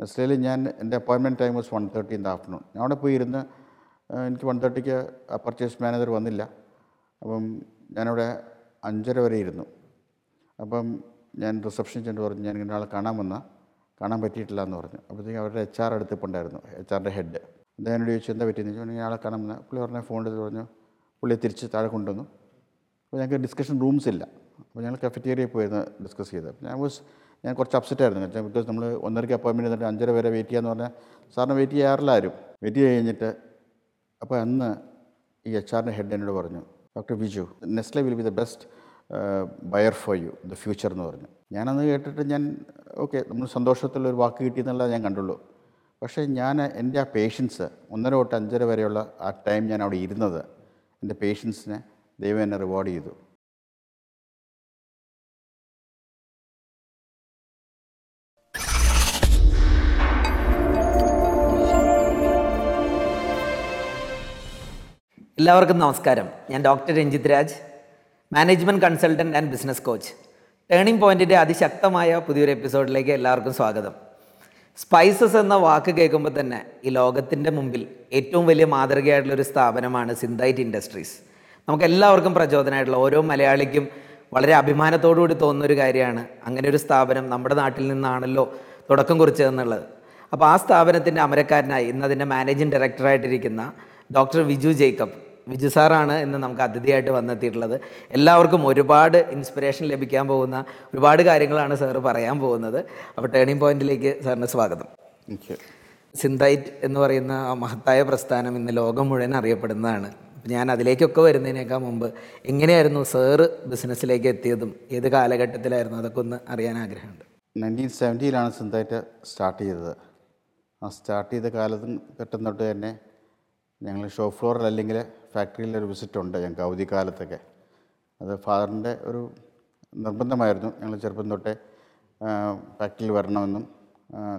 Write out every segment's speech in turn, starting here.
നെസ്ലയിൽ ഞാൻ എന്റെ അപ്പോയിൻമെന്റ് time was one thirty in the afternoon ഞാൻ അവിടെ പോയി ഇരുന്ന് എനിക്ക് വൺ തേർട്ടിക്ക് പർച്ചേസ് മാനേജർ വന്നില്ല. അപ്പം ഞാനവിടെ അഞ്ചര വരെ ഇരുന്നു. അപ്പം ഞാൻ റിസപ്ഷൻ ചെന്ന് പറഞ്ഞു ഞാൻ ഇങ്ങനെ ആളെ കാണാൻ വന്ന കാണാൻ പറ്റിയിട്ടില്ല എന്ന് പറഞ്ഞു. അപ്പോഴത്തേക്ക് അവരുടെ എച്ച് ആർ അടുത്തിപ്പുണ്ടായിരുന്നു എച്ച് ആറിന്റെ ഹെഡ് അദ്ദേഹം എന്നോട് ചോദിച്ചു എന്താ പറ്റിയെന്ന്? ചോദിച്ചു ഞാൻ ആളെ കാണാൻ വന്ന. പുള്ളി പറഞ്ഞ എടുത്ത് പറഞ്ഞു പുള്ളിയെ തിരിച്ച് താഴെ കൊണ്ടുവന്നു. അപ്പോൾ ഞങ്ങൾക്ക് ഡിസ്കഷൻ റൂംസ് ഇല്ല. അപ്പോൾ ഞങ്ങൾ കഫറ്റേറിയയിൽ പോയിരുന്നു ഡിസ്കസ് ചെയ്തത്. ഞാൻ വാസ് ഞാൻ കുറച്ച് അപ്സെറ്റ് ആയിരുന്നു ബിക്കോസ് നമ്മൾ ഒന്നരയ്ക്ക് അപ്പോയിൻമെന്റ് എന്നിട്ട് അഞ്ചര വരെ വെയിറ്റ് ചെയ്യാന്ന് പറഞ്ഞാൽ സാറിന് വെയിറ്റ് ചെയ്യാറില്ല ആരും വെയിറ്റ് ചെയ്ത് കഴിഞ്ഞിട്ട് അപ്പോൾ അന്ന് ഈ എച്ച് ആറിന്റെ ഹെഡ് എന്നോട് പറഞ്ഞു doctor Viju Nestle will be the best buyer for you the future എന്ന് പറഞ്ഞു. ഞാനന്ന് കേട്ടിട്ട് ഞാൻ ഓക്കെ നമ്മൾ സന്തോഷത്തിലൊരു വാക്ക് കിട്ടിയെന്നുള്ളത് ഞാൻ കണ്ടുള്ളൂ. പക്ഷേ ഞാൻ എന്റെ ആ പേഷ്യൻസ് ഒന്നര തൊട്ട് അഞ്ചര വരെയുള്ള ആ ടൈം ഞാൻ അവിടെ ഇരുന്നത്. എന്റെ പേഷ്യൻസിനെ ദൈവം എന്നെ റിവാർഡ് ചെയ്തു. എല്ലാവർക്കും നമസ്കാരം. ഞാൻ doctor Ranjith Raj management consultant and business coach. Turning പോയിന്റിന്റെ അതിശക്തമായ പുതിയൊരു എപ്പിസോഡിലേക്ക് എല്ലാവർക്കും സ്വാഗതം. സ്പൈസസ് എന്ന വാക്ക് കേൾക്കുമ്പോൾ തന്നെ ഈ ലോകത്തിന്റെ മുമ്പിൽ ഏറ്റവും വലിയ മാതൃകയായിട്ടുള്ളൊരു സ്ഥാപനമാണ് സിന്തൈറ്റ് ഇൻഡസ്ട്രീസ്. നമുക്ക് എല്ലാവർക്കും പ്രചോദനമായിട്ടുള്ള ഓരോ മലയാളിക്കും വളരെ അഭിമാനത്തോടു കൂടി തോന്നുന്ന ഒരു കാര്യമാണ് അങ്ങനെ ഒരു സ്ഥാപനം നമ്മുടെ നാട്ടിൽ നിന്നാണല്ലോ തുടക്കം കുറിച്ചതെന്നുള്ളത്. അപ്പോൾ ആ സ്ഥാപനത്തിന്റെ അമരക്കാരനായി ഇന്ന് അതിന്റെ മാനേജിംഗ് ഡയറക്ടറായിട്ടിരിക്കുന്ന ഡോക്ടർ വിജു ജേക്കബ് വിജു സാറാണ് ഇന്ന് നമുക്ക് അതിഥിയായിട്ട് വന്നെത്തിയിട്ടുള്ളത്. എല്ലാവർക്കും ഒരുപാട് ഇൻസ്പിറേഷൻ ലഭിക്കാൻ പോകുന്ന ഒരുപാട് കാര്യങ്ങളാണ് സാറ് പറയാൻ പോകുന്നത്. അപ്പോൾ ടേണിംഗ് പോയിന്റിലേക്ക് സാറിന് സ്വാഗതം. സിന്തൈറ്റ് എന്ന് പറയുന്ന ആ മഹത്തായ പ്രസ്ഥാനം ഇന്ന് ലോകം മുഴുവൻ അറിയപ്പെടുന്നതാണ്. ഞാൻ അതിലേക്കൊക്കെ വരുന്നതിനേക്കാൾ മുമ്പ് എങ്ങനെയായിരുന്നു സാറ് ബിസിനസ്സിലേക്ക് എത്തിയതും ഏത് കാലഘട്ടത്തിലായിരുന്നു അതൊക്കെ ഒന്ന് അറിയാൻ ആഗ്രഹമുണ്ട്. നയന്റീൻ സെവന്റിയിലാണ് സിന്തൈറ്റ് സ്റ്റാർട്ട് ചെയ്തത്. ആ സ്റ്റാർട്ട് ചെയ്ത കാലത്തും ഘട്ടം തൊട്ട് തന്നെ ഞങ്ങൾ ഷോപ്പ് ഫ്ലോറിൽ അല്ലെങ്കിൽ ഫാക്ടറിയിൽ ഒരു വിസിറ്റ് ഉണ്ട് ഞങ്ങൾക്ക് അവധിക്കാലത്തൊക്കെ അത് ഫാദറിന്റെ ഒരു നിർബന്ധമായിരുന്നു ഞങ്ങൾ ചെറുപ്പം തൊട്ടേ ഫാക്ടറിയിൽ വരണമെന്നും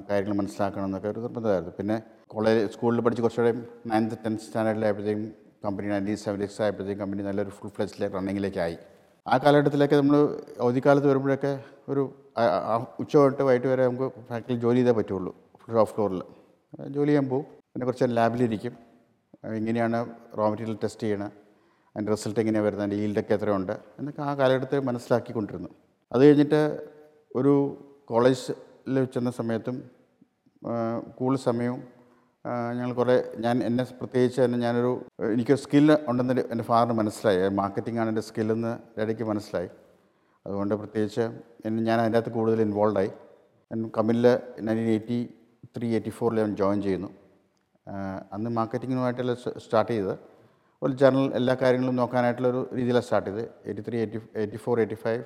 കാര്യങ്ങൾ മനസ്സിലാക്കണമെന്നൊക്കെ ഒരു നിർബന്ധമായിരുന്നു. പിന്നെ കോളേജ് സ്കൂളിൽ പഠിച്ച് കുറച്ചുകൂടെ നയൻത്ത് ടെൻത്ത് സ്റ്റാൻഡേർഡിലായപ്പോഴത്തേക്കും കമ്പനി നയന്റീൻ സെവന്റി സിക്സ് ആയപ്പോഴത്തേക്കും കമ്പനി നല്ലൊരു ഫുൾ ഫ്ലെജിലേക്ക് റണ്ണിങ്ങിലേക്കായി. ആ കാലഘട്ടത്തിലൊക്കെ നമ്മൾ അവധിക്കാലത്ത് വരുമ്പോഴൊക്കെ ഒരു ഉച്ച തൊട്ട് വൈകിട്ട് വരെ നമുക്ക് ഫാക്ടറിയിൽ ജോലി ചെയ്തേ പറ്റുള്ളൂ ഷോപ്പ് ഫ്ലോറിൽ. ജോലി ചെയ്യാൻ പോകും പിന്നെ കുറച്ച് ലാബിലിരിക്കും. എങ്ങനെയാണ് റോ മെറ്റീരിയൽ ടെസ്റ്റ് ചെയ്യണത് അതിന്റെ റിസൾട്ട് എങ്ങനെയാണ് വരുന്നത്? അതിന്റെ ഈൽഡൊക്കെ എത്രയുണ്ട്? എന്നൊക്കെ ആ കാലഘട്ടത്തിൽ മനസ്സിലാക്കിക്കൊണ്ടിരുന്നു. അത് കഴിഞ്ഞിട്ട് ഒരു കോളേജിൽ ചെന്ന സമയത്തും കൂടുതൽ സമയവും ഞങ്ങൾ കുറേ ഞാൻ എന്നെ പ്രത്യേകിച്ച് തന്നെ ഞാനൊരു എനിക്ക് സ്കില്ല് ഉണ്ടെന്ന് എന്റെ ഫാദറിന് മനസ്സിലായി. മാർക്കറ്റിംഗ് ആണ് എന്റെ സ്കില്ലെന്ന് ഡാഡിക്ക് മനസ്സിലായി. അതുകൊണ്ട് പ്രത്യേകിച്ച് എന്നെ ഞാൻ അതിന്റെ അകത്ത് കൂടുതൽ ഇൻവോൾവായി കമ്പനിയിൽ നയന്റീൻ എയ്റ്റി ത്രീ എയ്റ്റി ഫോറിൽ ഞാൻ ജോയിൻ ചെയ്യുന്നു. അന്ന് മാർക്കറ്റിങ്ങിനുമായിട്ടുള്ള സ്റ്റാർട്ട് ചെയ്തത്. ഒരു ജേർണൽ എല്ലാ കാര്യങ്ങളും നോക്കാനായിട്ടുള്ളൊരു രീതിയിലാണ് സ്റ്റാർട്ട് ചെയ്തത്. Eighty three eighty eighty four eighty five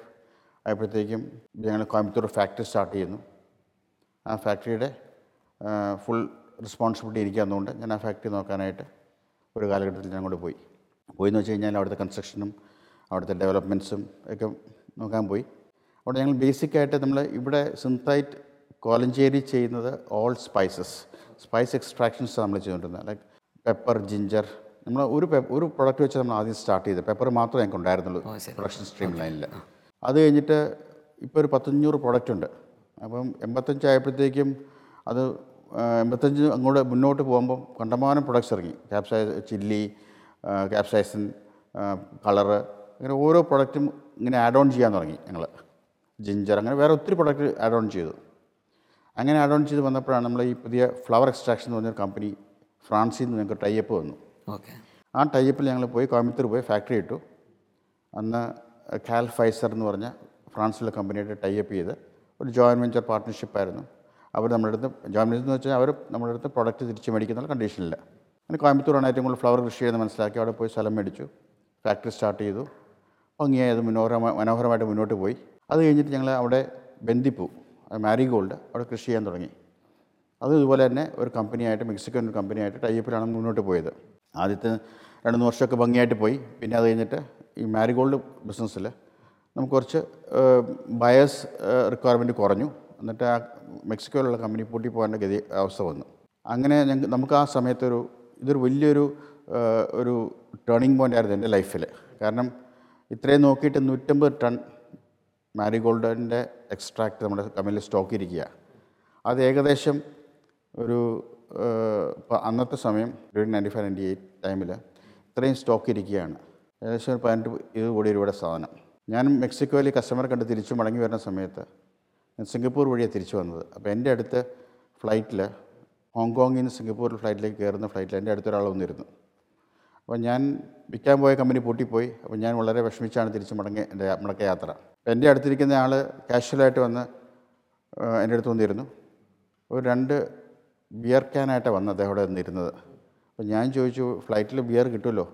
ആയപ്പോഴത്തേക്കും ഞങ്ങൾ കോയമ്പത്തൂർ ഫാക്ടറി സ്റ്റാർട്ട് ചെയ്യുന്നു. ആ ഫാക്ടറിയുടെ ഫുൾ റെസ്പോൺസിബിലിറ്റി എനിക്ക് തന്നുകൊണ്ട് ഞാൻ ആ ഫാക്ടറി നോക്കാനായിട്ട് ഒരു കാലഘട്ടത്തിൽ ഞാൻ അങ്ങോട്ട് പോയി. പോയി എന്ന് വെച്ച് കഴിഞ്ഞാൽ അവിടുത്തെ കൺസ്ട്രക്ഷനും അവിടുത്തെ ഡെവലപ്മെന്റ്സും ഒക്കെ നോക്കാൻ പോയി. അവിടെ ഞങ്ങൾ ബേസിക്കായിട്ട് നമ്മൾ ഇവിടെ സിന്തൈറ്റ് കോലഞ്ചേരി ചെയ്യുന്നത് ഓൾ സ്പൈസസ്. സ്പൈസ് എക്സ്ട്രാക്ഷൻസ് നമ്മൾ ചെയ്തുകൊണ്ടിരുന്നത്. ലൈക്ക് പെപ്പർ ജിഞ്ചർ നമ്മൾ ഒരു പെപ്പർ ഒരു പ്രൊഡക്റ്റ് വെച്ച് നമ്മൾ ആദ്യം സ്റ്റാർട്ട് ചെയ്തത്. പെപ്പർ മാത്രമേ ഞങ്ങൾക്ക് ഉണ്ടായിരുന്നുള്ളൂ പ്രൊഡക്ഷൻ സ്ട്രീം ലൈനിൽ അത് കഴിഞ്ഞിട്ട് ഇപ്പോൾ ഒരു പത്തഞ്ഞൂറ് പ്രൊഡക്റ്റ് ഉണ്ട്. അപ്പം എൺപത്തഞ്ചായപ്പോഴത്തേക്കും അത് എൺപത്തഞ്ച് അങ്ങോട്ട് മുന്നോട്ട് പോകുമ്പം കണ്ടമാനം പ്രൊഡക്ട്സ് ഇറങ്ങി. ക്യാപ്സൈ ചില്ലി ക്യാപ്സൈസൻ കളറ് അങ്ങനെ ഓരോ പ്രൊഡക്റ്റും ഇങ്ങനെ ആഡ് ഓൺ ചെയ്യാൻ തുടങ്ങി ഞങ്ങൾ ജിഞ്ചർ അങ്ങനെ വേറെ ഒത്തിരി പ്രൊഡക്റ്റ് ആഡ് ഓൺ ചെയ്തു. അങ്ങനെ ആഡ് ഓൺ ചെയ്ത് വന്നപ്പോഴാണ് നമ്മൾ ഈ പുതിയ ഫ്ലവർ എക്സ്ട്രാക്ഷൻ എന്ന് പറഞ്ഞൊരു കമ്പനി ഫ്രാൻസിൽ നിന്ന് ഞങ്ങൾക്ക് ടൈപ്പ് വന്നു. ഓക്കെ. ആ ടൈപ്പിൽ ഞങ്ങൾ പോയി കോയമ്പത്തൂർ പോയി ഫാക്ടറി ഇട്ടു. അന്ന് കാൽ ഫൈസർ എന്ന് പറഞ്ഞ ഫ്രാൻസിലെ കമ്പനിയായിട്ട് ടൈപ്പ് ചെയ്ത് ഒരു ജോയിന്റ് വെഞ്ചർ പാർട്ട്ണർഷിപ്പായിരുന്നു അവർ നമ്മുടെ അടുത്ത് ജോയിന്റ് വെഞ്ചർ എന്ന് വെച്ചാൽ അവർ നമ്മുടെ അടുത്ത് പ്രൊഡക്റ്റ് തിരിച്ച് മേടിക്കുന്ന കണ്ടീഷനില്ല അങ്ങനെ കോയമ്പത്തൂരാണ് ഏറ്റവും കൂടുതൽ ഫ്ലവർ കൃഷി ചെയ്യുന്നത് മനസ്സിലാക്കി. അവിടെ പോയി സ്ഥലം മേടിച്ചു. ഫാക്ടറി സ്റ്റാർട്ട് ചെയ്തു. ഭംഗിയായി അത് മനോഹരമായി മനോഹരമായിട്ട് മുന്നോട്ട് പോയി. അത് കഴിഞ്ഞിട്ട് ഞങ്ങൾ അവിടെ ബന്ദിപ്പൂ മാരിഗോൾഡ് അവിടെ കൃഷി ചെയ്യാൻ തുടങ്ങി. അത് ഇതുപോലെ തന്നെ ഒരു കമ്പനിയായിട്ട് മെക്സിക്കൻ ഒരു കമ്പനിയായിട്ട് ടൈപ്പിലാണ് മുന്നോട്ട് പോയത്. ആദ്യത്തെ രണ്ട് മൂന്ന് വർഷമൊക്കെ ഭംഗിയായിട്ട് പോയി. പിന്നെ അത് കഴിഞ്ഞിട്ട് ഈ മാരിഗോൾഡ് ബിസിനസ്സിൽ നമുക്ക് കുറച്ച് ബയസ് റിക്വയർമെന്റ് കുറഞ്ഞു. എന്നിട്ട് ആ മെക്സിക്കോയിലുള്ള കമ്പനി പൂട്ടി പോകേണ്ട ഗതി അവസ്ഥ വന്നു. അങ്ങനെ ഞങ്ങൾക്ക് നമുക്ക് ആ സമയത്തൊരു ഇതൊരു വലിയൊരു ഒരു ടേണിംഗ് പോയിന്റ് ആയിരുന്നു എന്റെ ലൈഫിൽ കാരണം ഇത്രയും നോക്കിയിട്ട് നൂറ്റമ്പത് ടൺ മാരിഗോൾഡിന്റെ എക്സ്ട്രാക്റ്റ് നമ്മുടെ കമ്പനിയിൽ സ്റ്റോക്ക് ഇരിക്കുക അത് ഏകദേശം ഒരു ഇപ്പോൾ അന്നത്തെ സമയം നയന്റി ഫൈവ് നയന്റി എയ്റ്റ് ടൈമിൽ ഇത്രയും സ്റ്റോക്ക് ഇരിക്കുകയാണ് ഏകദേശം ഒരു പതിനെട്ട് ഇരുപത് കോടി രൂപയുടെ സാധനം. ഞാൻ മെക്സിക്കോയിൽ കസ്റ്റമർ കണ്ട് തിരിച്ചു മടങ്ങി വരുന്ന സമയത്ത് ഞാൻ സിംഗപ്പൂർ വഴിയാണ് തിരിച്ചു വന്നത്. അപ്പോൾ എന്റെ അടുത്ത് ഫ്ലൈറ്റിൽ ഹോങ്കോങ്ങിൽ നിന്ന് സിംഗപ്പൂർ ഫ്ലൈറ്റിലേക്ക് കയറുന്ന ഫ്ലൈറ്റിൽ എന്റെ അടുത്തൊരാൾ വന്നിരുന്നു. അപ്പോൾ ഞാൻ വിൽക്കാൻ പോയ കമ്പനി പൂട്ടിപ്പോയി. അപ്പോൾ ഞാൻ വളരെ വിഷമിച്ചാണ് തിരിച്ച് മടങ്ങിയ എന്റെ മടക്ക യാത്ര. എന്റെ അടുത്തിരിക്കുന്ന ആൾ കാഷ്വലായിട്ട് വന്ന് എന്റെ അടുത്ത് വന്നിരുന്നു. ഒരു രണ്ട് ബിയർ ക്യാനായിട്ടാണ് വന്ന് അദ്ദേഹം അവിടെ നിന്നിരുന്നത്. അപ്പോൾ ഞാൻ ചോദിച്ചു ഫ്ലൈറ്റിൽ ബിയർ കിട്ടുമല്ലോ?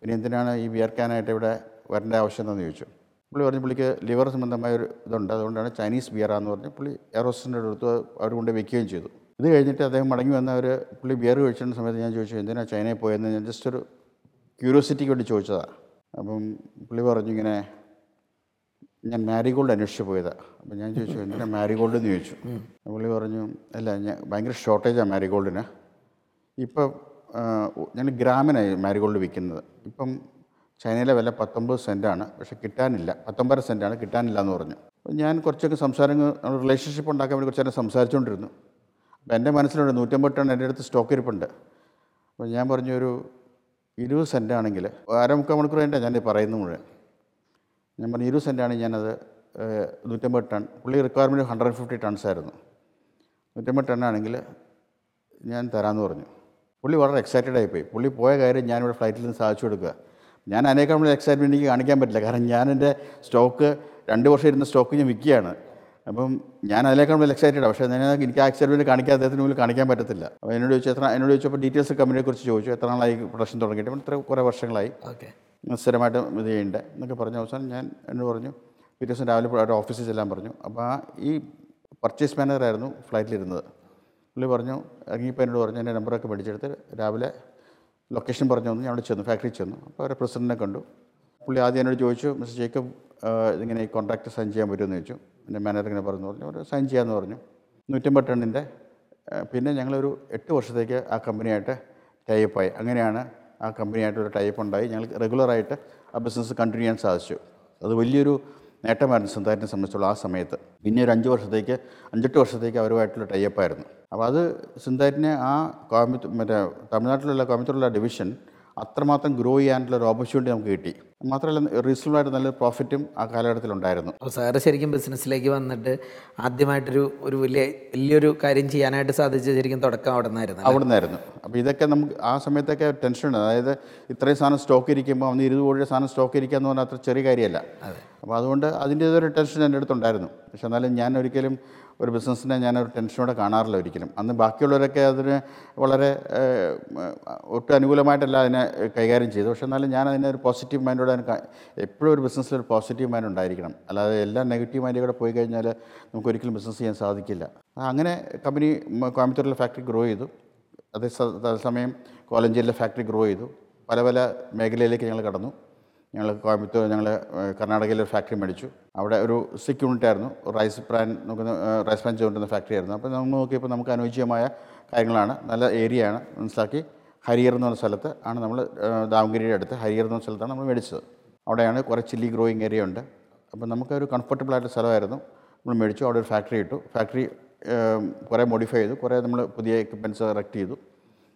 പിന്നെ എന്തിനാണ് ഈ ബിയർ ക്യാനായിട്ട് ഇവിടെ വരേണ്ട ആവശ്യം എന്താണെന്ന് ചോദിച്ചു. പുള്ളി പറഞ്ഞു പുള്ളിക്ക് ലിവർ സംബന്ധമായ ഒരു ഇതുണ്ട്. അതുകൊണ്ടാണ് ചൈനീസ് ബിയറാന്ന് പറഞ്ഞ് പുള്ളി എയറോസിന്റെ അടുത്ത് അവർ കൊണ്ട് വെക്കുകയും ചെയ്തു. ഇത് കഴിഞ്ഞിട്ട് അദ്ദേഹം മടങ്ങി വന്ന ഒരു പുള്ളി ബിയർ കഴിച്ചിരുന്ന സമയത്ത് ഞാൻ ചോദിച്ചു എന്തിനാണ് ചൈനയിൽ പോയെന്ന്? ഞാൻ ജസ്റ്റ് ഒരു ക്യൂരിയോസിറ്റിക്ക് വേണ്ടി ചോദിച്ചതാണ് അപ്പം പുള്ളി പറഞ്ഞു ഇങ്ങനെ ഞാൻ മാരിഗോൾഡ് അന്വേഷിച്ച് പോയതാണ് അപ്പം ഞാൻ ചോദിച്ചു എന്തിനാ മാരിഗോൾഡ് എന്ന് ചോദിച്ചു? പുള്ളി പറഞ്ഞു അല്ല ഞാൻ ഭയങ്കര ഷോർട്ടേജാണ് മാരിഗോൾഡിന്. ഇപ്പം ഞാൻ ഗ്രാമിനായി മാരിഗോൾഡ് വിൽക്കുന്നത്. ഇപ്പം ചൈനയിലെ വില പത്തൊമ്പത് സെന്റാണ് പക്ഷേ കിട്ടാനില്ല. പത്തൊമ്പത് സെന്റാണ് കിട്ടാനില്ല എന്ന് പറഞ്ഞു. അപ്പോൾ ഞാൻ കുറച്ചൊക്കെ സംസാരങ്ങൾ റിലേഷൻഷിപ്പ് ഉണ്ടാക്കാൻ വേണ്ടി കുറച്ച് നേരം സംസാരിച്ചുകൊണ്ടിരുന്നു അപ്പോൾ എന്റെ മനസ്സിലുണ്ട് നൂറ്റമ്പത് ടൺ എന്റെ അടുത്ത് സ്റ്റോക്ക് ഇരിപ്പുണ്ട്. അപ്പോൾ ഞാൻ പറഞ്ഞു ഒരു ഇരുപത് സെന്റാണെങ്കിൽ അരമുക്കാൽ മണിക്കൂർ കഴിഞ്ഞാൽ ഞാൻ പറയുന്നത് മുഴുവൻ. ഞാൻ പറഞ്ഞു ഇരുപത് സെന്റാണ് ഞാനത് നൂറ്റമ്പത് ടൺ പുള്ളി റിക്വയർമെന്റ് ഹൺഡ്രഡ് ഫിഫ്റ്റി ടൺസ് ആയിരുന്നു. നൂറ്റമ്പത് ടൺ ആണെങ്കിൽ ഞാൻ തരാമെന്ന് പറഞ്ഞു. പുള്ളി വളരെ എക്സൈറ്റഡ് ആയിപ്പോയി. പുള്ളി പോയ കാര്യം ഞാനിവിടെ ഫ്ലൈറ്റിൽ നിന്ന് സാധിച്ചു കൊടുക്കുക. ഞാൻ അതിനേക്കാൾ എക്സൈറ്റ്മെന്റ് എനിക്ക് കാണിക്കാൻ പറ്റില്ല. കാരണം ഞാൻ എന്റെ സ്റ്റോക്ക് രണ്ട് വർഷം ഇരുന്ന സ്റ്റോക്ക് ഞാൻ വിൽക്കുകയാണ്. അപ്പം ഞാൻ അതിലേക്കാണ് കൂടുതൽ എക്സൈറ്റഡ് പക്ഷേ ഞാൻ എനിക്ക് ആ എക്സൈറ്റ്മെന്റ് കാണിക്കാൻ അദ്ദേഹത്തിന് മുമ്പിൽ കാണിക്കാൻ പറ്റത്തില്ല. അപ്പോൾ എന്നോട് ചോദിച്ചു എത്ര എന്നോട് ചോദിച്ചപ്പോൾ ഡീറ്റെയിൽസ് കമ്പനിയെ കുറിച്ച് ചോദിച്ചു. എത്ര നാളായി പ്രൊഡക്ഷൻ തുടങ്ങിയിട്ട്? ഇത്ര കുറേ വർഷങ്ങളായി. ഓക്കെ. സ്ഥിരമായിട്ട് ഇത് ചെയ്യേണ്ടത് എന്നൊക്കെ പറഞ്ഞ അവസാനം ഞാൻ എന്നോട് പറഞ്ഞു പിറ്റേ ദിവസം രാവിലെ അവരുടെ ഓഫീസിൽ ചെല്ലാൻ പറഞ്ഞു. അപ്പോൾ ആ ഈ പർച്ചേസ് മാനേജറായിരുന്നു ഫ്ലൈറ്റിലിരുന്നത് പുള്ളി പറഞ്ഞു ഇറങ്ങിയപ്പോൾ എന്നോട് പറഞ്ഞു എന്റെ നമ്പറൊക്കെ മേടിച്ചെടുത്ത് രാവിലെ ലൊക്കേഷൻ പറഞ്ഞു തന്നു. ഞാൻ അവിടെ ചെന്നു ഫാക്ടറി ചെന്നു. അപ്പോൾ അവരെ പ്രസിഡന്റിനെ കണ്ടു. പുള്ളി ആദ്യം എന്നോട് ചോദിച്ചു മിസ്റ്റർ ജേക്കബ് ഇതിങ്ങനെ ഈ കോൺട്രാക്ട് സൈൻ ചെയ്യാൻ പറ്റുമെന്ന് ചോദിച്ചു. എന്റെ മാനേജർ ഇങ്ങനെ പറഞ്ഞു പറഞ്ഞു ഒരു സൈൻ ചെയ്യാമെന്ന് പറഞ്ഞു. നൂറ്റമ്പത് ടണ്ണിന്റെ ആ, പിന്നെ ഞങ്ങളൊരു എട്ട് വർഷത്തേക്ക് ആ കമ്പനിയായിട്ട് ടൈപ്പായി അങ്ങനെയാണ് ആ കമ്പനിയായിട്ട് ഒരു ടൈപ്പ് ഉണ്ടായി. ഞങ്ങൾ റെഗുലറായിട്ട് ആ ബിസിനസ് കണ്ടിന്യൂ ചെയ്യാൻ സാധിച്ചു. അത് വലിയൊരു നേട്ടമായിരുന്നു സിന്താറ്റിനെ സംബന്ധിച്ചുള്ള ആ സമയത്ത്. പിന്നെ ഒരു അഞ്ച് വർഷത്തേക്ക് അഞ്ചെട്ട് വർഷത്തേക്ക് അവരുമായിട്ടുള്ള ടൈപ്പായിരുന്നു അപ്പോൾ അത് സിന്താറ്റിനെ ആ കോയമ്പത്തൂർ മറ്റേ തമിഴ്നാട്ടിലുള്ള കോയമ്പത്തൂരിലുള്ള ഡിവിഷൻ അത്രമാത്രം ഗ്രോ ചെയ്യാനുള്ള ഒരു ഓപ്പർച്യൂണിറ്റി നമുക്ക് കിട്ടി. മാത്രമല്ല റീസണബിൾ നല്ല നല്ലൊരു പ്രോഫിറ്റും ആ കാലഘട്ടത്തിലുണ്ടായിരുന്നു. അപ്പോൾ സാറ് ശരിക്കും ബിസിനസ്സിലേക്ക് വന്നിട്ട് ആദ്യമായിട്ടൊരു ഒരു വലിയ വലിയൊരു കാര്യം ചെയ്യാനായിട്ട് സാധിച്ച ശരിക്കും തുടക്കം അവിടെ നിന്നായിരുന്നു അവിടെ നിന്നായിരുന്നു അപ്പോൾ ഇതൊക്കെ നമുക്ക് ആ സമയത്തൊക്കെ ടെൻഷൻ ഉണ്ട്. അതായത് ഇത്രയും സാധനം സ്റ്റോക്ക് ഇരിക്കുമ്പോൾ അന്ന് ഇരുപത് കോടിയുടെ സാധനം സ്റ്റോക്ക് ഇരിക്കുക എന്ന് പറഞ്ഞാൽ അത്ര ചെറിയ കാര്യമല്ല. അപ്പോൾ അതുകൊണ്ട് അതിന്റേതൊരു ടെൻഷൻ എന്റെ അടുത്തുണ്ടായിരുന്നു. പക്ഷെ എന്നാലും ഞാൻ ഒരിക്കലും ഒരു ബിസിനസ്സിനെ ഞാനൊരു ടെൻഷനോടെ കാണാറില്ല ഒരിക്കലും. അന്ന് ബാക്കിയുള്ളവരൊക്കെ അതിന് വളരെ ഒട്ടും അനുകൂലമായിട്ടല്ല അതിനെ കൈകാര്യം ചെയ്തു പക്ഷേ എന്നാലും ഞാൻ അതിനെ ഒരു പോസിറ്റീവ് മൈൻഡോടെ എപ്പോഴും ഒരു ബിസിനസ്സിൽ ഒരു പോസിറ്റീവ് മൈൻഡ് ഉണ്ടായിരിക്കണം. അല്ലാതെ എല്ലാ നെഗറ്റീവ് മൈൻഡിൽ കൂടെ പോയി കഴിഞ്ഞാൽ നമുക്ക് ഒരിക്കലും ബിസിനസ് ചെയ്യാൻ സാധിക്കില്ല. അങ്ങനെ കമ്പനി കോയമ്പത്തൂരിലെ ഫാക്ടറി ഗ്രോ ചെയ്തു. അതേ സമയം അതേസമയം കോലഞ്ചേരിയിലെ ഫാക്ടറി ഗ്രോ ചെയ്തു. പല പല മേഖലയിലേക്ക് ഞങ്ങൾ കടന്നു. ഞങ്ങൾ കോയമ്പത്തൂർ ഞങ്ങൾ കർണാടകയിലെ ഒരു ഫാക്ടറി മേടിച്ചു. അവിടെ ഒരു സിക്ക് യൂണിറ്റ് ആയിരുന്നു. റൈസ് പ്രാൻ നോക്കുന്ന റൈസ് പ്രാൻ ചെയ്തുകൊണ്ടിരുന്ന ഫാക്ടറി ആയിരുന്നു. അപ്പോൾ നമ്മൾ നോക്കിയപ്പോൾ നമുക്ക് അനുയോജ്യമായ കാര്യങ്ങളാണ്. നല്ല ഏരിയയാണ് മനസ്സിലാക്കി. ഹരിയർ എന്ന് പറഞ്ഞ സ്ഥലത്ത് ആണ് നമ്മൾ ദാവങ്കിരിയുടെ അടുത്ത് ഹരിയർ എന്ന് സ്ഥലത്താണ് നമ്മൾ മേടിച്ചത്. അവിടെയാണ് കുറേ ചില്ലി ഗ്രോയിങ് ഏരിയ ഉണ്ട്. അപ്പോൾ നമുക്കൊരു കംഫർട്ടബിൾ ആയിട്ട് സ്ഥലമായിരുന്നു. നമ്മൾ മേടിച്ചു. അവിടെ ഒരു ഫാക്ടറി ഇട്ടു. ഫാക്ടറി കുറേ മോഡിഫൈ ചെയ്തു. കുറേ നമ്മൾ പുതിയ എക്യുപ്മെന്റ്സ് ഇറക്റ്റ് ചെയ്തു.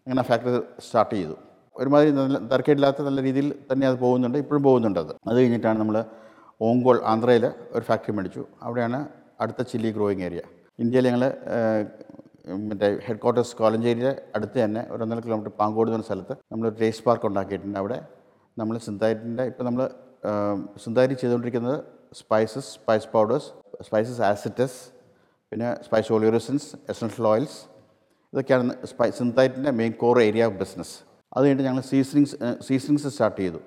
അങ്ങനെ ഫാക്ടറി സ്റ്റാർട്ട് ചെയ്തു. ഒരുമാതിരി നല്ല തർക്കമില്ലാത്ത നല്ല രീതിയിൽ തന്നെ അത് പോകുന്നുണ്ട് ഇപ്പോഴും പോകുന്നുണ്ട് അത്. അത് കഴിഞ്ഞിട്ടാണ് നമ്മൾ ഓങ്കോൾ ആന്ധ്രയിൽ ഒരു ഫാക്ടറി മേടിച്ചു. അവിടെയാണ് അടുത്ത ചില്ലി ഗ്രോയിങ് ഏരിയ. ഇന്ത്യയിൽ ഞങ്ങൾ മറ്റേ ഹെഡ് ക്വാർട്ടേഴ്സ് കോലഞ്ചേരിയുടെ അടുത്ത് തന്നെ ഒരു ഒന്നര കിലോമീറ്റർ പാങ്കോട് എന്ന സ്ഥലത്ത് നമ്മളൊരു ടേസ്റ്റ് പാർക്ക് ഉണ്ടാക്കിയിട്ടുണ്ട്. അവിടെ നമ്മൾ സിന്താറ്റിന്റെ ഇപ്പോൾ നമ്മൾ സിന്തായി ചെയ്തുകൊണ്ടിരിക്കുന്നത് സ്പൈസസ് സ്പൈസ് പൗഡേഴ്സ് സ്പൈസസ് ആസിറ്റസ് പിന്നെ സ്പൈസ് ഓളിയോറിസൻസ് എസൻഷ്യൽ ഓയിൽസ്. ഇതൊക്കെയാണ് സ്പൈ സിന്തായിട്ടിന്റെ main core area of business. അത് കഴിഞ്ഞിട്ട് ഞങ്ങൾ സീസണിങ്സ് സീസണിങ്സ് സ്റ്റാർട്ട് ചെയ്തു.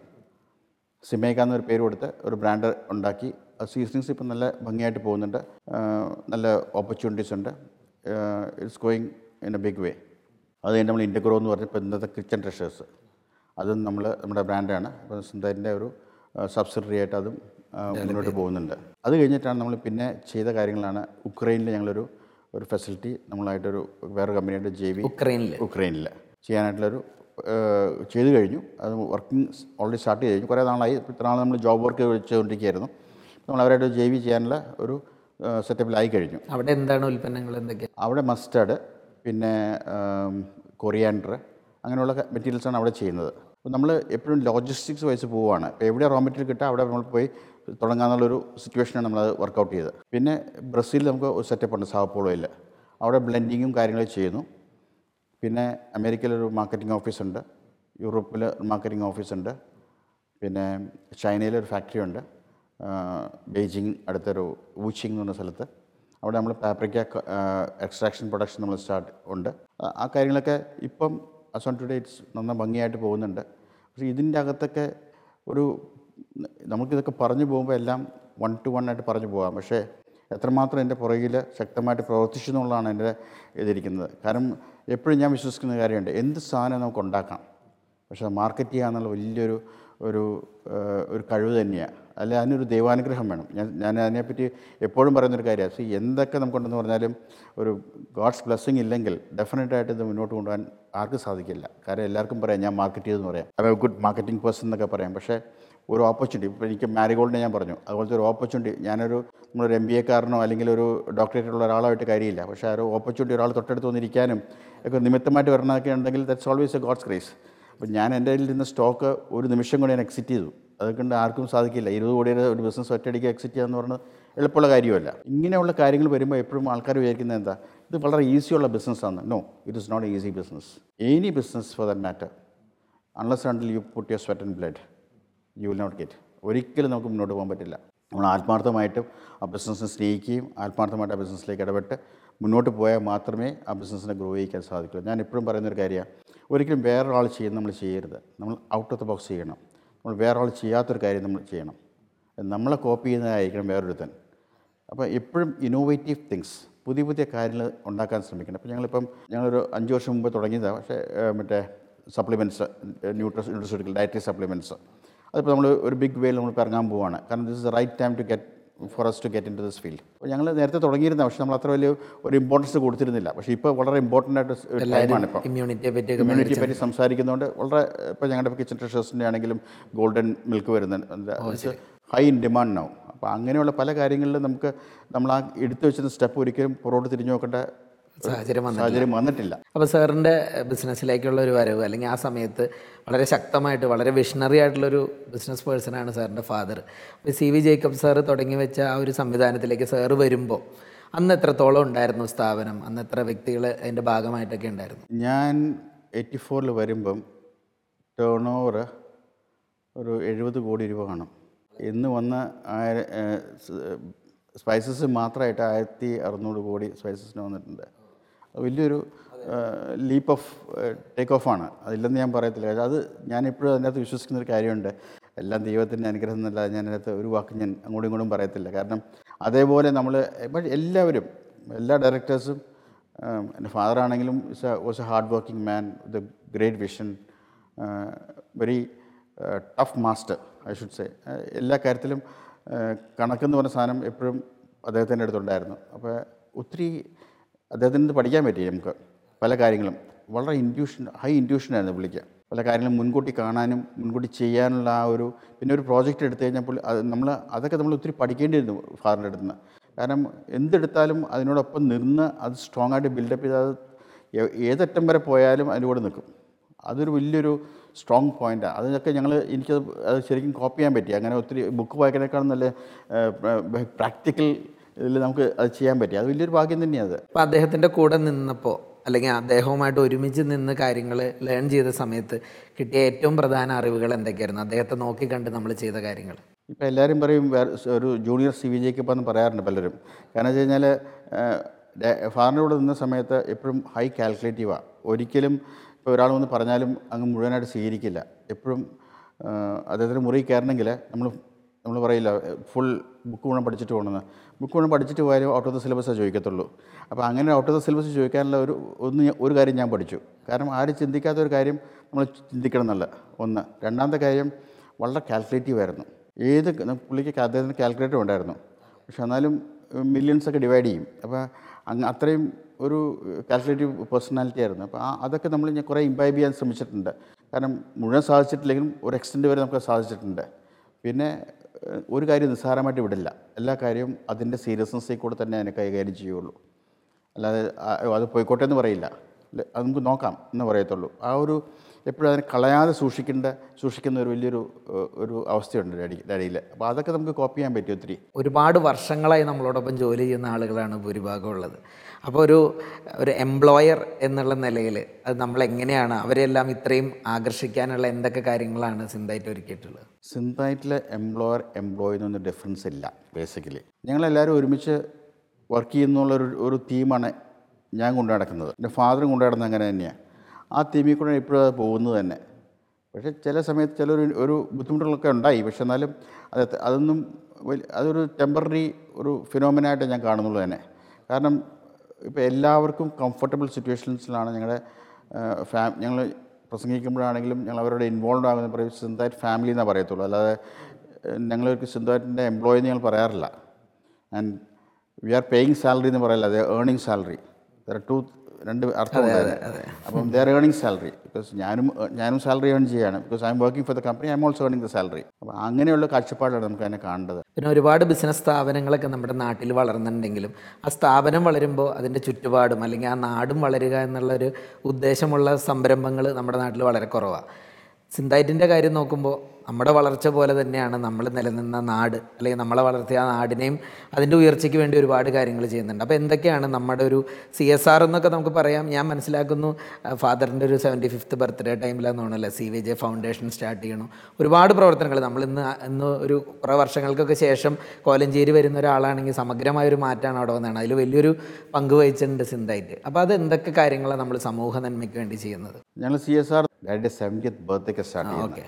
സിമേക്ക എന്നൊരു പേര് കൊടുത്ത് ഒരു ബ്രാൻഡ് ഉണ്ടാക്കി. ആ സീസണിങ്സ് ഇപ്പം നല്ല ഭംഗിയായിട്ട് പോകുന്നുണ്ട്. നല്ല ഓപ്പർച്യൂണിറ്റീസ് ഉണ്ട്. It's going in a big way അത് കഴിഞ്ഞ് നമ്മൾ ഇൻഡഗ്രോ എന്ന് പറഞ്ഞപ്പോൾ ഇന്നത്തെ കിച്ചൺ ട്രഷേഴ്സ് അതും നമ്മൾ നമ്മുടെ ബ്രാൻഡാണ് അപ്പോൾ സുന്ദരിന്റെ ഒരു സബ്സിഡറി ആയിട്ട് അതും മുന്നോട്ട് പോകുന്നുണ്ട്. അത് കഴിഞ്ഞിട്ടാണ് നമ്മൾ പിന്നെ ചെയ്ത കാര്യങ്ങളാണ് ഉക്രൈനിൽ ഞങ്ങളൊരു ഒരു ഫെസിലിറ്റി നമ്മളായിട്ടൊരു വേറെ കമ്പനിയായിട്ട് ജെ വി ഉക്രൈനിൽ ഉക്രൈനിൽ ചെയ്യാനായിട്ടുള്ളൊരു ചെയ്തു കഴിഞ്ഞു. അത് വർക്കിംഗ് ഓൾറെഡി സ്റ്റാർട്ട് ചെയ്ത് കഴിഞ്ഞു. കുറേ നാളായി. ഇത്ര നാൾ നമ്മൾ ജോബ് വർക്ക് ചെയ്തുകൊണ്ടിരിക്കുകയായിരുന്നു നമ്മൾ അവരായിട്ട് ജെ വി ചെയ്യാനുള്ള ഒരു സെറ്റപ്പിലായി കഴിഞ്ഞു. അവിടെ എന്താണ് ഉൽപ്പന്നങ്ങൾ എന്തൊക്കെയാണ് അവിടെ മസ്റ്റാർഡ് പിന്നെ കൊറിയാൻഡർ അങ്ങനെയുള്ള മെറ്റീരിയൽസാണ് അവിടെ ചെയ്യുന്നത്. അപ്പോൾ നമ്മൾ എപ്പോഴും ലോജിസ്റ്റിക്സ് വൈസ് പോവുകയാണ് ഇപ്പോൾ എവിടെ റോ മെറ്റീരിയൽ കിട്ടുക അവിടെ നമ്മൾ പോയി തുടങ്ങാമെന്നുള്ളൊരു സിറ്റുവേഷനാണ് നമ്മളത് വർക്കൗട്ട് ചെയ്തത്. പിന്നെ ബ്രസീലിൽ നമുക്ക് ഒരു സെറ്റപ്പ് ഉണ്ട് സാവപ്പോളോയിൽ അവിടെ ബ്ലെൻഡിങ്ങും കാര്യങ്ങളും ചെയ്യുന്നു. പിന്നെ അമേരിക്കയിലൊരു മാർക്കറ്റിംഗ് ഓഫീസുണ്ട് യൂറോപ്പിൽ മാർക്കറ്റിംഗ് ഓഫീസുണ്ട് പിന്നെ ചൈനയിലൊരു ഫാക്ടറി ഉണ്ട് ബെയ്ജിങ് അടുത്തൊരു ഊച്ചിങ് എന്ന് പറഞ്ഞ സ്ഥലത്ത്. അവിടെ നമ്മൾ പാപ്രിക്ക എക്സ്ട്രാക്ഷൻ പ്രൊഡക്ഷൻ നമ്മൾ സ്റ്റാർട്ട് ഉണ്ട്. ആ- കാര്യങ്ങളൊക്കെ ഇപ്പം അസോൺ ടുഡേ ഇറ്റ്സ് നന്ന ഭംഗിയായിട്ട് പോകുന്നുണ്ട്. പക്ഷേ ഇതിന്റെ അകത്തൊക്കെ ഒരു നമുക്കിതൊക്കെ പറഞ്ഞു പോകുമ്പോൾ എല്ലാം വൺ ടു വൺ ആയിട്ട് പറഞ്ഞു പോകാം പക്ഷേ എത്രമാത്രം എന്റെ പുറകിൽ ശക്തമായിട്ട് പ്രവർത്തിച്ചു എന്നുള്ളതാണ് എന്റെ ഇതിരിക്കുന്നത്. കാരണം എപ്പോഴും ഞാൻ വിശ്വസിക്കുന്ന കാര്യമുണ്ട്. എന്ത് സാധനം നമുക്ക് ഉണ്ടാക്കാം? പക്ഷേ മാർക്കറ്റ് ചെയ്യുക എന്നുള്ള വലിയൊരു ഒരു ഒരു കഴിവ് തന്നെയാണ് അല്ല അതിനൊരു ദൈവാനുഗ്രഹം വേണം. ഞാൻ ഞാൻ അതിനെപ്പറ്റി എപ്പോഴും പറയുന്നൊരു കാര്യമാണ് സി എന്തൊക്കെ നമുക്കുണ്ടെന്ന് പറഞ്ഞാലും ഒരു ഗോഡ്സ് ബ്ലെസ്സിങ് ഇല്ലെങ്കിൽ ഡെഫിനറ്റായിട്ട് ഇത് മുന്നോട്ട് കൊണ്ടുപോകാൻ ആർക്കും സാധിക്കില്ല. കാരണം എല്ലാവർക്കും പറയാം ഞാൻ മാർക്കറ്റ് ചെയ്തെന്ന് പറയാം. I a good marketing person എന്നൊക്കെ പറയാം. പക്ഷേ ഒരു ഓപ്പർച്യൂണിറ്റി ഇപ്പോൾ എനിക്ക് മാരിഗോൾഡിനെ ഞാൻ പറഞ്ഞു. അതുപോലത്തെ ഒരു ഓപ്പർച്യൂണിറ്റി ഞാനൊരു നമ്മളൊരു എം ബി എക്കാരനോ അല്ലെങ്കിൽ ഒരു ഡോക്ടറേറ്റ് ഉള്ള ഒരാളായിട്ട് കാര്യമില്ല. പക്ഷേ ആ ഒരു ഓപ്പർച്യൂണിറ്റി ഒരാൾ തൊട്ടടുത്ത് വന്നിരിക്കാനും ഒക്കെ നിമിത്തമായിട്ട് വരണമൊക്കെ ഉണ്ടെങ്കിൽ that's always a God's grace അപ്പോൾ ഞാൻ എന്റെ കയ്യിൽ ഇരുന്ന സ്റ്റോക്ക് ഒരു നിമിഷം കൊണ്ട് ഞാൻ എക്സിറ്റ് ചെയ്തു. അതുകൊണ്ട് ആർക്കും സാധിക്കില്ല. ഇരുപത് കോടിയുടെ ഒരു ബിസിനസ് ഒറ്റയടിക്ക് എക്സിറ്റ് ചെയ്യുക എന്ന് പറഞ്ഞത് എളുപ്പമുള്ള കാര്യമല്ല. ഇങ്ങനെയുള്ള കാര്യങ്ങൾ വരുമ്പോൾ എപ്പോഴും ആൾക്കാർ വിചാരിക്കുന്നത് എന്താ? ഇത് വളരെ ഈസിയുള്ള ബിസിനസ്സാണ് no it is not easy business any business for that matter unless until you put your sweat and blood you will not get ഒരിക്കലും നമുക്ക് മുന്നോട്ട് പോകാൻ പറ്റില്ല. നമ്മൾ ആത്മാർത്ഥമായിട്ടും ആ ബിസിനസ്സിനെ സ്നേഹിക്കുകയും ആത്മാർത്ഥമായിട്ട് ആ ബിസിനസ്സിലേക്ക് ഇടപെട്ട് മുന്നോട്ട് പോയാൽ മാത്രമേ ആ ബിസിനസ്സിനെ ഗ്രോ ചെയ്യിക്കാൻ സാധിക്കുള്ളൂ. ഞാൻ എപ്പോഴും പറയുന്നൊരു കാര്യമാണ്. ഒരിക്കലും വേറൊരാൾ ചെയ്യുന്ന നമ്മൾ ചെയ്യരുത്. നമ്മൾ ഔട്ട് ഓഫ് ദ ബോക്സ് ചെയ്യണം. നമ്മൾ വേറൊരാൾ ചെയ്യാത്തൊരു കാര്യം നമ്മൾ ചെയ്യണം. നമ്മളെ കോപ്പി ചെയ്യുന്നതായിരിക്കണം വേറൊരുത്തൻ. അപ്പോൾ എപ്പോഴും ഇന്നോവേറ്റീവ് തിങ്സ് പുതിയ പുതിയ കാര്യങ്ങൾ ഉണ്ടാക്കാൻ ശ്രമിക്കണം. അപ്പോൾ ഞങ്ങളിപ്പം ഞങ്ങളൊരു അഞ്ച് വർഷം മുമ്പ് തുടങ്ങിയതാണ്. പക്ഷേ മറ്റേ സപ്ലിമെന്റ്സ് ന്യൂട്രസ് ന്യൂട്രസ്യൂട്ടിക്കൽ ഡയറ്ററി സപ്ലിമെന്റ്സ് അതിപ്പോൾ നമ്മൾ ഒരു ബിഗ് വേയിൽ നമ്മൾ ഇറങ്ങാൻ പോവുകയാണ് കാരണം this is the right time to get for us to get in to this field അപ്പോൾ ഞങ്ങൾ നേരത്തെ തുടങ്ങിയിരുന്ന പക്ഷേ നമ്മൾ അത്ര വലിയ ഒരു ഇമ്പോർട്ടൻസ് കൊടുത്തിരുന്നില്ല. പക്ഷേ ഇപ്പോൾ വളരെ ഇമ്പോർട്ടന്റ് ആയിട്ട് ഒരു ടൈമാണ് ഇപ്പോൾ ഇമ്മ്യൂണിറ്റിയെ പറ്റി ഇമ്മ്യൂണിറ്റിയെ പറ്റി സംസാരിക്കുന്നതുകൊണ്ട് വളരെ ഇപ്പോൾ ഞങ്ങളുടെ കിച്ചൺ ട്രഷേഴ്സിന്റെ ആണെങ്കിലും ഗോൾഡൻ മിൽക്ക് വരുന്നുണ്ട്. ഹൈ ഇൻ ഡിമാൻഡ് നാവും അപ്പോൾ അങ്ങനെയുള്ള പല കാര്യങ്ങളിലും നമുക്ക് നമ്മൾ ആ എടുത്തു വെച്ചിരുന്ന സ്റ്റെപ്പ് ഒരിക്കലും പുറകോട്ട് തിരിഞ്ഞു നോക്കേണ്ട സാഹചര്യം സാഹചര്യം വന്നിട്ടില്ല. അപ്പോൾ സാറിന്റെ ബിസിനസ്സിലേക്കുള്ള ഒരു വരവ് അല്ലെങ്കിൽ ആ സമയത്ത് വളരെ ശക്തമായിട്ട് വളരെ വിഷണറി ആയിട്ടുള്ളൊരു ബിസിനസ് പേഴ്സണാണ് സാറിന്റെ ഫാദർ അപ്പോൾ സി വി ജേക്കബ് സാറ് തുടങ്ങി വെച്ച ആ ഒരു സംവിധാനത്തിലേക്ക് സാറ് വരുമ്പോൾ അന്ന് എത്രത്തോളം ഉണ്ടായിരുന്നു സ്ഥാപനം? അന്ന് എത്ര വ്യക്തികൾ അതിന്റെ ഭാഗമായിട്ടൊക്കെ ഉണ്ടായിരുന്നു? ഞാൻ എയ്റ്റി ഫോറിൽ വരുമ്പം ടേൺ ഓവർ ഒരു എഴുപത് കോടി രൂപ കാണും. ഇന്ന് വന്ന ആയിരം സ്പൈസസ് മാത്രമായിട്ട് ആയിരത്തി അറുന്നൂറ് കോടി സ്പൈസസിന് വന്നിട്ടുണ്ട്. വലിയൊരു ലീപ്പ് ഓഫ് ടേക്ക് ഓഫാണ് അതില്ലെന്ന് ഞാൻ പറയത്തില്ല. അത് ഞാൻ എപ്പോഴും അതിനകത്ത് വിശ്വസിക്കുന്ന ഒരു കാര്യമുണ്ട്. എല്ലാം ദൈവത്തിന്റെ അനുഗ്രഹം എന്നല്ല ഞാൻ അതിനകത്ത് ഒരു വാക്ക് ഞാൻ അങ്ങോട്ടും ഇങ്ങോട്ടും പറയത്തില്ല. കാരണം അതേപോലെ നമ്മൾ എല്ലാവരും എല്ലാ ഡയറക്ടേഴ്സും എന്റെ ഫാദർ ആണെങ്കിലും is was a hard working man with a great vision very tough master I should say എല്ലാ കാര്യത്തിലും കണക്കെന്ന് പറഞ്ഞ സാധനം എപ്പോഴും അദ്ദേഹത്തിന്റെ അടുത്തുണ്ടായിരുന്നു. അപ്പോൾ ഒത്തിരി അദ്ദേഹത്തിന്റെ ഇത് പഠിക്കാൻ പറ്റി നമുക്ക് പല കാര്യങ്ങളും. വളരെ ഇൻഡ്യൂഷൻ ഹൈ ഇൻഡ്യൂഷനായിരുന്നു പുള്ളിക്ക്. പല കാര്യങ്ങളും മുൻകൂട്ടി കാണാനും മുൻകൂട്ടി ചെയ്യാനുള്ള ആ ഒരു പിന്നെ ഒരു പ്രോജക്റ്റ് എടുത്തു കഴിഞ്ഞാൽ പുള്ളി അത് നമ്മൾ അതൊക്കെ നമ്മൾ ഒത്തിരി പഠിക്കേണ്ടിയിരുന്നു ഫാറിന്റെ അടുത്ത് നിന്ന്. കാരണം എന്തെടുത്താലും അതിനോടൊപ്പം നിന്ന് അത് സ്ട്രോങ് ആയിട്ട് ബിൽഡപ്പ് ചെയ്ത് ഏതറ്റം വരെ പോയാലും അതിന്റെ കൂടെ നിൽക്കും. അതൊരു വലിയൊരു സ്ട്രോങ് പോയിന്റാണ് അതൊക്കെ ഞങ്ങൾ എനിക്കത് അത് ശരിക്കും കോപ്പി ചെയ്യാൻ പറ്റി. അങ്ങനെ ഒത്തിരി ബുക്ക് വായിക്കുന്നതിനേക്കാളും നല്ല പ്രാക്ടിക്കൽ ഇതിൽ നമുക്ക് അത് ചെയ്യാൻ പറ്റി. അത് വലിയൊരു ഭാഗ്യം തന്നെയാണ് അത് അപ്പോൾ അദ്ദേഹത്തിന്റെ കൂടെ നിന്നപ്പോൾ അല്ലെങ്കിൽ അദ്ദേഹവുമായിട്ട് ഒരുമിച്ച് നിന്ന് കാര്യങ്ങൾ ലേൺ ചെയ്ത സമയത്ത് കിട്ടിയ ഏറ്റവും പ്രധാന അറിവുകൾ എന്തൊക്കെയായിരുന്നു? അദ്ദേഹത്തെ നോക്കിക്കണ്ട് നമ്മൾ ചെയ്ത കാര്യങ്ങൾ. ഇപ്പോൾ എല്ലാവരും പറയും വേറെ ഒരു ജൂനിയർ സി വി ജിക്ക് ഇപ്പം പറയാറുണ്ട് പലരും. കാരണം വെച്ച് കഴിഞ്ഞാൽ ഫാറിന്റെ കൂടെ നിന്ന സമയത്ത് എപ്പോഴും ഹൈ കാൽക്കുലേറ്റീവാണ് ഒരിക്കലും ഇപ്പോൾ ഒരാൾ വന്ന് പറഞ്ഞാലും അങ്ങ് മുഴുവനായിട്ട് സ്വീകരിക്കില്ല. എപ്പോഴും അദ്ദേഹത്തിന് മുറി കയറണമെങ്കിൽ നമ്മൾ നമ്മൾ പറയില്ല ഫുൾ ബുക്ക് മുഴുവൻ പഠിച്ചിട്ട് പോകണമെന്ന്. ബുക്ക് മുഴുവൻ പഠിച്ചിട്ട് പോയാലും ഔട്ട് ഓഫ് ദ സിലബസേ ചോദിക്കത്തുള്ളൂ. അപ്പോൾ അങ്ങനെ ഔട്ട് ഓഫ് ദ സിലബസ് ചോദിക്കാനുള്ള ഒരു ഒന്ന് ഒരു കാര്യം ഞാൻ പഠിച്ചു. കാരണം ആരും ചിന്തിക്കാത്ത ഒരു കാര്യം നമ്മൾ ചിന്തിക്കണം എന്നല്ല. ഒന്ന്. രണ്ടാമത്തെ കാര്യം വളരെ കാൽക്കുലേറ്റീവ് ആയിരുന്നു. ഏത് പുള്ളിക്ക് അദ്ദേഹത്തിന് കാൽക്കുലേറ്റർ ഉണ്ടായിരുന്നു. പക്ഷെ എന്നാലും മില്യൺസ് ഒക്കെ ഡിവൈഡ് ചെയ്യും. അപ്പോൾ അങ്ങ് അത്രയും ഒരു കാൽക്കുലേറ്റീവ് പേഴ്സണാലിറ്റി ആയിരുന്നു. അപ്പോൾ അതൊക്കെ നമ്മൾ ഞാൻ കുറേ ഇമ്പൈബ് ചെയ്യാൻ ശ്രമിച്ചിട്ടുണ്ട്. കാരണം മുഴുവൻ സാധിച്ചിട്ടില്ലെങ്കിലും ഒരു എക്സ്റ്റെന്റ് വരെ നമുക്ക് സാധിച്ചിട്ടുണ്ട്. പിന്നെ ഒരു കാര്യം നിസ്സാരമായിട്ട് വിടില്ല. എല്ലാ കാര്യവും അതിന്റെ സീരിയസ്നെസ്സിൽ കൂടെ തന്നെ അതിനെ കൈകാര്യം ചെയ്യുള്ളൂ. അല്ലാതെ അത് പോയിക്കോട്ടെ എന്ന് പറയില്ല. അത് നമുക്ക് നോക്കാം എന്ന് പറയത്തുള്ളൂ. ആ ഒരു എപ്പോഴും അതിനെ കളയാതെ സൂക്ഷിക്കേണ്ട സൂക്ഷിക്കുന്ന ഒരു വലിയൊരു ഒരു അവസ്ഥയുണ്ട് ഡാഡി ഡാഡിയിൽ അപ്പോൾ അതൊക്കെ നമുക്ക് കോപ്പി ചെയ്യാൻ പറ്റും ഒത്തിരി. ഒരുപാട് വർഷങ്ങളായി നമ്മളോടൊപ്പം ജോലി ചെയ്യുന്ന ആളുകളാണ് ഭൂരിഭാഗം ഉള്ളത്. അപ്പോൾ ഒരു ഒരു എംപ്ലോയർ എന്നുള്ള നിലയിൽ അത് നമ്മളെങ്ങനെയാണ് അവരെല്ലാം ഇത്രയും ആകർഷിക്കാനുള്ള എന്തൊക്കെ കാര്യങ്ങളാണ് സിന്തായിട്ട് ഒരുക്കിയിട്ടുള്ളത്? സിന്തായിട്ടിലെ എംപ്ലോയർ എംപ്ലോയി എന്നൊന്നും ഡിഫറൻസ് ഇല്ല ബേസിക്കലി ഞങ്ങളെല്ലാവരും ഒരുമിച്ച് വർക്ക് ചെയ്യുന്നുള്ളൊരു ഒരു തീമാണ് ഞാൻ കൊണ്ടു നടക്കുന്നത് എന്റെ ഫാദറും കൊണ്ടു നടന്നത് അങ്ങനെ തന്നെയാണ് ആ തീമിൽ കൂടെ ഇപ്പോഴും അത് പോകുന്നത് തന്നെ. പക്ഷേ ചില സമയത്ത് ചില ഒരു ബുദ്ധിമുട്ടുകളൊക്കെ ഉണ്ടായി. പക്ഷെ എന്നാലും അത് അതൊന്നും അതൊരു ടെമ്പററി ഒരു ഫിനോമിനായിട്ട് ഞാൻ കാണുന്നുള്ളൂ തന്നെ. കാരണം ഇപ്പോൾ എല്ലാവർക്കും കംഫർട്ടബിൾ സിറ്റുവേഷൻസിലാണ് ഞങ്ങളുടെ ഫാ ഞങ്ങൾ പ്രസംഗിക്കുമ്പോഴാണെങ്കിലും ഞങ്ങൾ അവരോട് ഇൻവോൾവ് ആകുന്ന പറയും സിന്തായിട്ട് ഫാമിലി എന്നാണ് പറയത്തുള്ളൂ. അല്ലാതെ ഞങ്ങളൊരു സിന്തായിട്ടിന്റെ എംപ്ലോയി എന്ന് ഞങ്ങൾ പറയാറില്ല. And we are paying salary എന്ന് പറയില്ല അത് സാലറി ദർ ടു രണ്ട് അർത്ഥം. അപ്പം ദർ ഏണിങ് ഏർണിംഗ് സാലറി ബിക്കോസ് ഞാനും ഞാനും സാലറി ഏൺ ചെയ്യാണ്. Because I'm working for the company I'm also earning the salary അപ്പോൾ അങ്ങനെയുള്ള കാഴ്ചപ്പാടാണ് നമുക്ക് അതിനെ കാണേണ്ടത്. പിന്നെ ഒരുപാട് ബിസിനസ് സ്ഥാപനങ്ങളൊക്കെ നമ്മുടെ നാട്ടിൽ വളർന്നുണ്ടെങ്കിലും ആ സ്ഥാപനം വളരുമ്പോൾ അതിന്റെ ചുറ്റുപാടും അല്ലെങ്കിൽ ആ നാടും വളരുക എന്നുള്ളൊരു ഉദ്ദേശമുള്ള സംരംഭങ്ങൾ നമ്മുടെ നാട്ടിൽ വളരെ കുറവാണ് സിന്തായിറ്റിന്റെ കാര്യം നോക്കുമ്പോൾ നമ്മുടെ വളർച്ച പോലെ തന്നെയാണ് നമ്മൾ നിലനിന്ന നാട് അല്ലെങ്കിൽ നമ്മളെ വളർത്തിയ ആ നാടിനെയും അതിന്റെ ഉയർച്ചയ്ക്ക് വേണ്ടി ഒരുപാട് കാര്യങ്ങൾ ചെയ്യുന്നുണ്ട്. അപ്പോൾ എന്തൊക്കെയാണ് നമ്മുടെ ഒരു സി എസ് ആർ എന്നൊക്കെ നമുക്ക് പറയാം. ഞാൻ മനസ്സിലാക്കുന്നു ഫാദറിന്റെ ഒരു സെവന്റി ഫിഫ്ത്ത് ബർത്ത്ഡേ ടൈമിലാന്ന് തോന്നുന്നല്ലേ C V J foundation start ചെയ്യണം. ഒരുപാട് പ്രവർത്തനങ്ങൾ നമ്മൾ ഇന്ന് ഇന്ന് ഒരു കുറേ വർഷങ്ങൾക്കൊക്കെ ശേഷം കോലഞ്ചേരി വരുന്ന ഒരാളാണെങ്കിൽ സമഗ്രമായ ഒരു മാറ്റമാണ് അവിടെ വന്നതാണ്. അതിൽ വലിയൊരു പങ്ക് വഹിച്ചിട്ടുണ്ട് സിന്തായിട്ട് അപ്പോൾ അത് എന്തൊക്കെ കാര്യങ്ങളാണ് നമ്മൾ സമൂഹ നന്മയ്ക്ക് വേണ്ടി ചെയ്യുന്നത്? ഞങ്ങൾ സി എസ് ആർ ഡാഡിന്റെ സെവന്റിയത്ത് ബർത്ത്ഡേക്ക് സ്റ്റാർട്ട് ഓക്കെ.